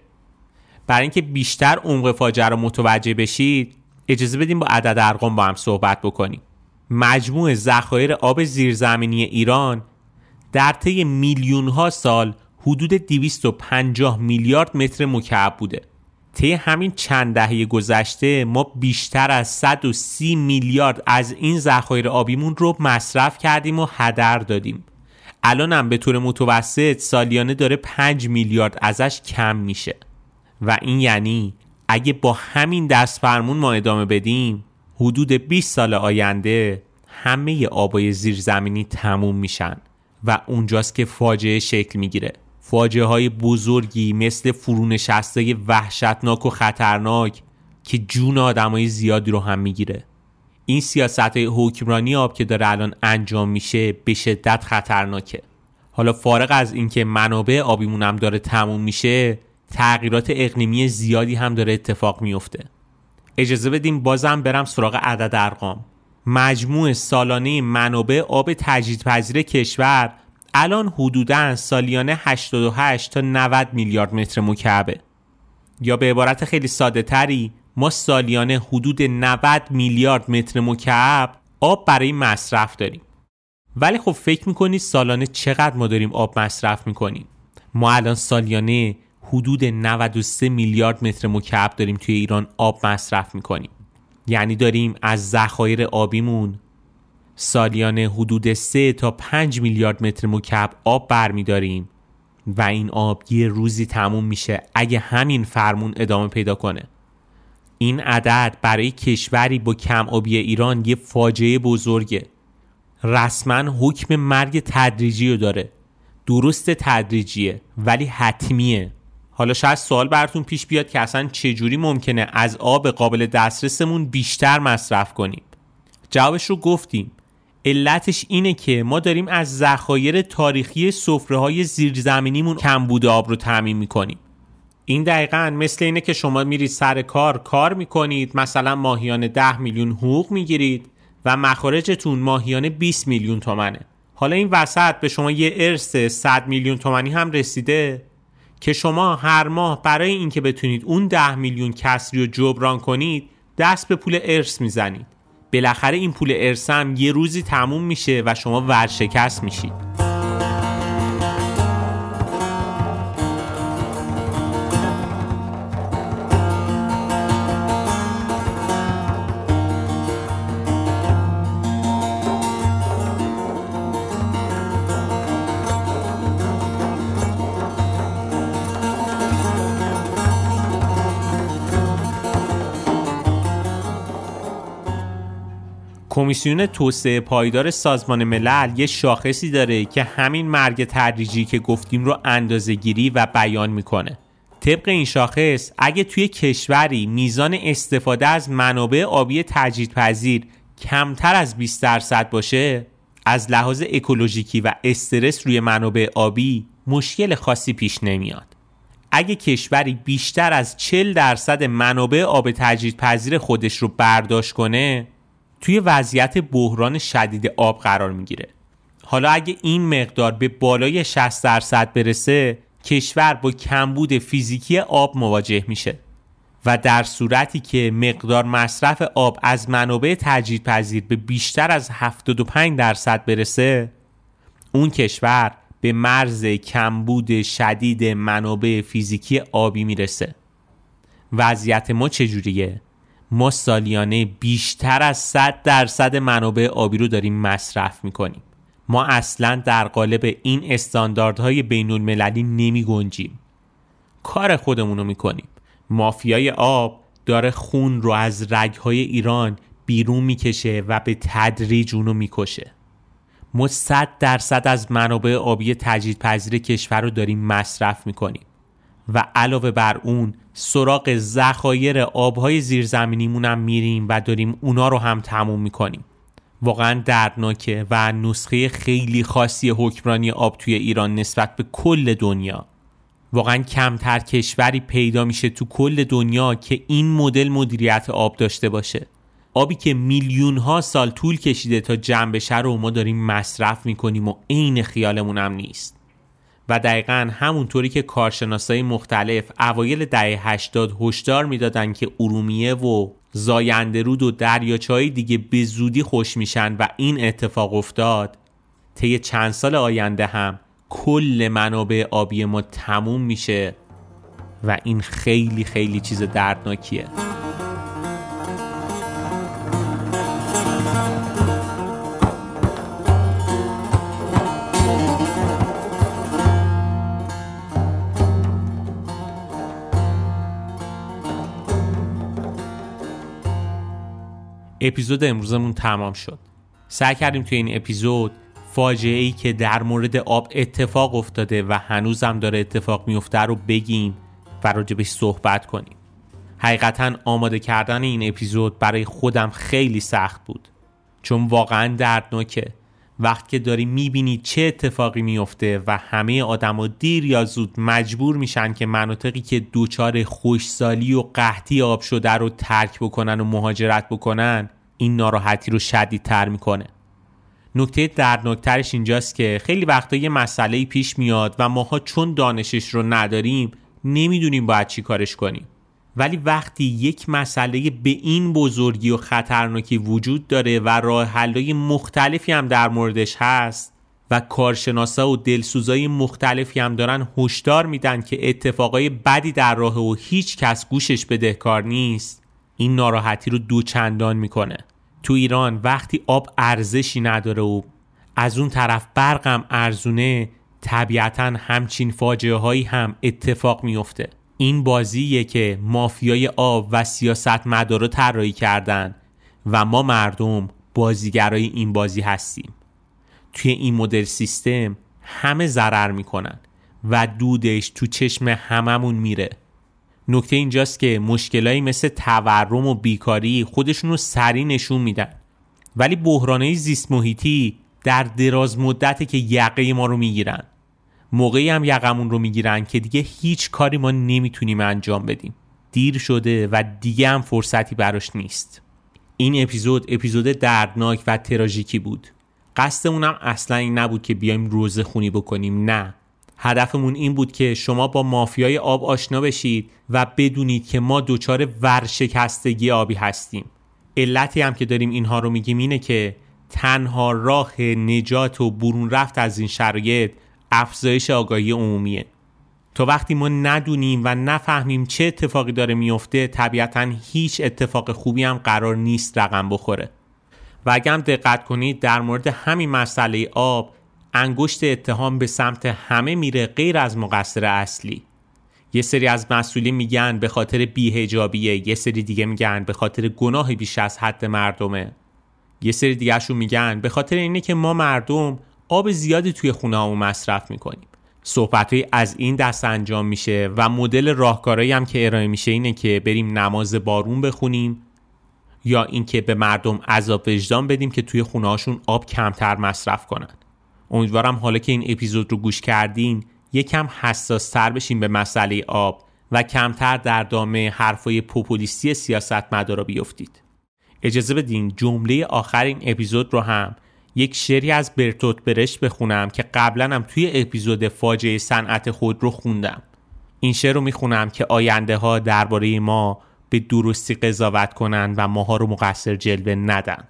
برای اینکه بیشتر عمق فاجعه رو متوجه بشید اجازه بدیم با عدد ارقام با هم صحبت بکنیم. مجموع ذخایر آب زیرزمینی ایران در طی میلیون ها سال حدود 250 میلیارد متر مکعب بوده. طی همین چند دهه گذشته ما بیشتر از 130 میلیارد از این ذخایر آبیمون رو مصرف کردیم و هدر دادیم. الان هم به طور متوسط سالیانه داره 5 میلیارد ازش کم میشه. و این یعنی اگه با همین دست فرمون ما ادامه بدیم حدود 20 سال آینده همه آبای زیرزمینی تموم میشن و اونجاست که فاجعه شکل می‌گیره. فاجعه های بزرگی مثل فرونشسته وحشتناک و خطرناک که جون آدمای زیادی رو هم می‌گیره. این سیاست های حکمرانی آب که داره الان انجام میشه به شدت خطرناکه. حالا فارغ از اینکه منابع آبیمون هم داره تموم میشه تغییرات اقلیمی زیادی هم داره اتفاق میفته. اجازه بدیم بازم برم سراغ عدد ارقام. مجموع سالانه منابع آب تجدیدپذیر کشور الان حدوداً سالیانه 88 تا 90 میلیارد متر مکعبه. یا به عبارت خیلی ساده تری ما سالیانه حدود 90 میلیارد متر مکعب آب برای مصرف داریم. ولی خب فکر می‌کنید سالانه چقدر ما داریم آب مصرف می‌کنیم؟ ما الان سالیانه حدود 93 میلیارد متر مکعب داریم توی ایران آب مصرف می‌کنیم. یعنی داریم از ذخایر آبیمون سالیانه حدود 3 تا 5 میلیارد متر مکعب آب برمیداریم و این آب یه روزی تموم میشه اگه همین فرمون ادامه پیدا کنه. این عدد برای کشوری با کم آبی ایران یه فاجعه بزرگه. رسما حکم مرگ تدریجی رو داره. درست تدریجیه ولی حتمیه. حالا شاید سوال براتون پیش بیاد که اصلا چجوری ممکنه از آب قابل دسترسمون بیشتر مصرف کنیم. جوابش رو گفتیم. علتش اینه که ما داریم از ذخایر تاریخی سفره های زیرزمینیمون کمبود آب رو تعمین می‌کنیم. این دقیقا مثل اینه که شما میرید سر کار کار می‌کنید مثلا ماهیانه 10 میلیون حقوق می‌گیرید و مخارجتون ماهیانه 20 میلیون تومنه. حالا این وسط به شما یه ارث 100 میلیون تومنی هم رسیده. که شما هر ماه برای اینکه بتونید اون 10 میلیون کسری رو جبران کنید دست به پول ارث می‌زنید. بالاخره این پول ارث هم یه روزی تموم میشه و شما ورشکست میشید. کمیسیون توسعه پایدار سازمان ملل یه شاخصی داره که همین مرگ تدریجی که گفتیم رو اندازه گیری و بیان می‌کنه. طبق این شاخص اگه توی کشوری میزان استفاده از منابع آبی تجدیدپذیر کمتر از 20 درصد باشه از لحاظ اکولوژیکی و استرس روی منابع آبی مشکل خاصی پیش نمیاد. اگه کشوری بیشتر از 40 درصد منابع آب تجدیدپذیر خودش رو برداشت کنه توی وضعیت بحران شدید آب قرار می‌گیره حالا اگه این مقدار به بالای 60 درصد برسه کشور با کمبود فیزیکی آب مواجه میشه و در صورتی که مقدار مصرف آب از منابع تجدیدپذیر به بیشتر از 75 درصد برسه اون کشور به مرز کمبود شدید منابع فیزیکی آبی می‌رسه وضعیت ما چجوریه؟ ما سالیانه بیشتر از 100 درصد منابع آبی رو داریم مصرف می‌کنیم. ما اصلا در قالب این استانداردهای بین المللی نمی گنجیم کار خودمون رو می‌کنیم. مافیای آب داره خون رو از رگهای ایران بیرون می‌کشه و به تدریج اونو می‌کشه. ما 100 درصد از منابع آبی تجدیدپذیر کشور رو داریم مصرف می‌کنیم. و علاوه بر اون سراغ ذخایر آبهای زیرزمینیمون هم میریم و داریم اونا رو هم تموم می‌کنیم. واقعا دردناکه و نسخه خیلی خاصی حکمرانی آب توی ایران نسبت به کل دنیا. واقعا کمتر کشوری پیدا میشه تو کل دنیا که این مدل مدیریت آب داشته باشه. آبی که میلیون ها سال طول کشیده تا جمع بشه رو ما داریم مصرف می‌کنیم و عین خیالمون هم نیست. و دقیقا همونطوری که کارشناسای مختلف اوایل دهه 80 هشدار می‌دادن که ارومیه و زاینده رود و دریاچه‌های دیگه به زودی خوش میشن و این اتفاق افتاد طی چند سال آینده هم کل منابع آبی ما تموم میشه و این خیلی خیلی چیز دردناکیه. اپیزود امروزمون تمام شد. سعی کردیم توی این اپیزود فاجعه ای که در مورد آب اتفاق افتاده و هنوزم داره اتفاق میفته رو بگیم و راجبش صحبت کنیم. حقیقتا آماده کردن این اپیزود برای خودم خیلی سخت بود. چون واقعا دردناکه. وقتی که داری می‌بینی چه اتفاقی میفته و همه آدما دیر یا زود مجبور میشن که مناطقی که دوچار خوشسالی و قحطی آب شده رو ترک بکنن و مهاجرت بکنن این ناراحتی رو شدیدتر می‌کنه. نکته دردناکترش اینجاست که خیلی وقتا یه مسئله پیش میاد و ماها چون دانشش رو نداریم نمی‌دونیم باید چی کارش کنیم. ولی وقتی یک مسئله به این بزرگی و خطرناکی وجود داره و راه حلای مختلفی هم در موردش هست و کارشناسا و دلسوزای مختلفی هم دارن هشدار میدن که اتفاقای بدی در راه و هیچ کس گوشش بدهکار نیست این ناراحتی رو دوچندان می‌کنه. تو ایران وقتی آب ارزشی نداره و از اون طرف برقم ارزونه طبیعتا همچین فاجعه هایی هم اتفاق میفته این بازیه که مافیای آب و سیاست مدارا طراحی کردن و ما مردم بازیگرای این بازی هستیم. توی این مدل سیستم همه ضرر می‌کنن و دودش تو چشم هممون میره. نکته اینجاست که مشکلایی مثل تورم و بیکاری خودشون رو سریع نشون میدن. ولی بحرانه زیست محیطی در دراز مدته که یقه ما رو می‌گیرن. موقعی هم یقمون رو می‌گیرن که دیگه هیچ کاری ما نمی‌تونیم انجام بدیم. دیر شده و دیگه هم فرصتی براش نیست. این اپیزود اپیزود دردناک و تراژیکی بود. قصدمون اصلا این نبود که بیایم روزه خونی بکنیم نه. هدفمون این بود که شما با مافیای آب آشنا بشید و بدونید که ما دچار ورشکستگی آبی هستیم. علتی هم که داریم اینها رو میگیم اینه که تنها راه نجات و برون رفت از این شرایط افزایش آگاهی عمومیه. تا وقتی ما ندونیم و نفهمیم چه اتفاقی داره میفته طبیعتا هیچ اتفاق خوبی هم قرار نیست رقم بخوره. و اگر هم دقت کنید در مورد همین مسئله آب انگشت اتهام به سمت همه میره غیر از مقصر اصلی. یه سری از مسئولین میگن به خاطر بیهجابیه یه سری دیگه میگن به خاطر گناه بیش از حد مردمه. یه سری دیگهشون میگن به خاطر اینه که ما مردم آب زیادی توی خونه همون مصرف می‌کنیم. صحبت از این دست انجام میشه و مدل راهکارهایی هم که ارائه میشه اینه که بریم نماز بارون بخونیم یا اینکه به مردم عذاب وجدان بدیم که توی خونه هاشون آب کمتر مصرف کنن. امیدوارم حالا که این اپیزود رو گوش کردین یکم حساس تر بشین به مسئله آب و کمتر در دامه حرفای پوپولیستی سیاست مدارا بیفتید. اجازه بدین جمله آخر این اپیزود رو هم یک شعری از برتوت برش بخونم که قبلا هم توی اپیزود فاجعه صنعت خود رو خوندم. این شعر رو می‌خونم که آینده ها درباره ما به درستی قضاوت کنند و ماها رو مقصر جلوه ندن.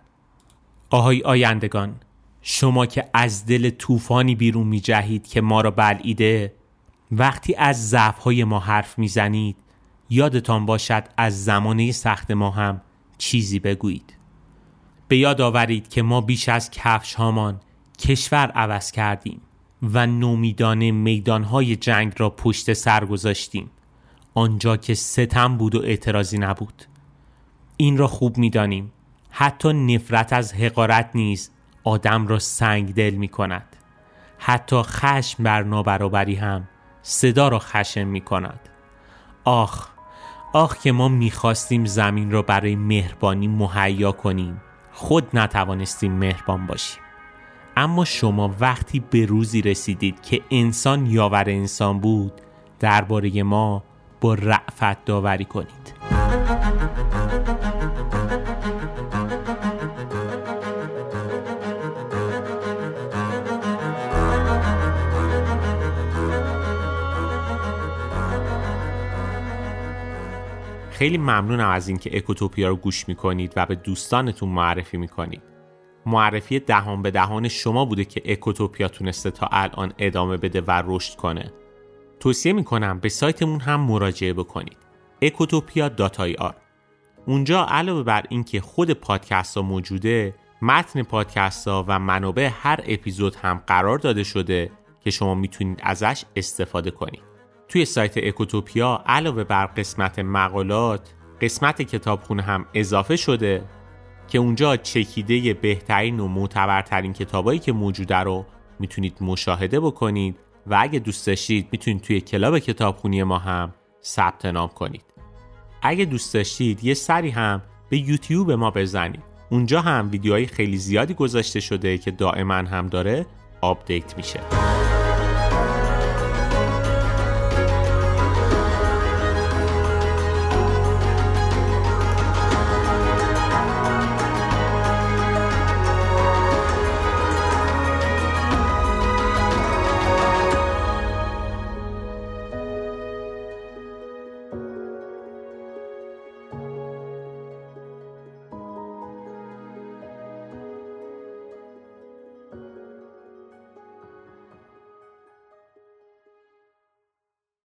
آهای آیندگان شما که از دل طوفانی بیرون می جهید که ما را بلعیده وقتی از ضعفهای ما حرف می‌زنید یادتان باشد از زمانه سخت ما هم چیزی بگویید. به یاد آورید که ما بیش از کفش هامان کشور عوض کردیم و نومیدانه میدانهای جنگ را پشت سر گذاشتیم. آنجا که ستم بود و اعتراضی نبود. این را خوب می‌دانیم. حتی نفرت از حقارت نیز آدم را سنگ دل می کند حتی خشم بر نابرابری هم صدا را خشم می کند آخ آخ که ما می‌خواستیم زمین را برای مهربانی مهیا کنیم. خود نتوانستیم مهربان باشیم. اما شما وقتی به روزی رسیدید که انسان یاور انسان بود درباره ما با رعفت داوری کنید. خیلی ممنونم از اینکه اکوتوپیا رو گوش می‌کنید و به دوستانتون معرفی می‌کنید. معرفی دهان به دهان شما بوده که اکوتوپیا تونسته تا الان ادامه بده و رشد کنه. توصیه می‌کنم به سایتمون هم مراجعه بکنید. اکوتوپیا داتای آر. اونجا علاوه بر اینکه خود پادکست ها موجوده متن پادکست ها و منابع هر اپیزود هم قرار داده شده که شما می‌تونید ازش استفاده کنید. توی سایت اکوتوپیا علاوه بر قسمت مقالات قسمت کتابخونه هم اضافه شده که اونجا چکیده بهترین و معتبرترین کتابایی که موجوده رو می‌تونید مشاهده بکنید و اگه دوست داشتید می‌تونید توی club کتابخونی ما هم ثبت نام کنید. اگه دوست داشتید یه سری هم به یوتیوب ما بزنید. اونجا هم ویدیوهای خیلی زیادی گذاشته شده که دائما هم داره update میشه.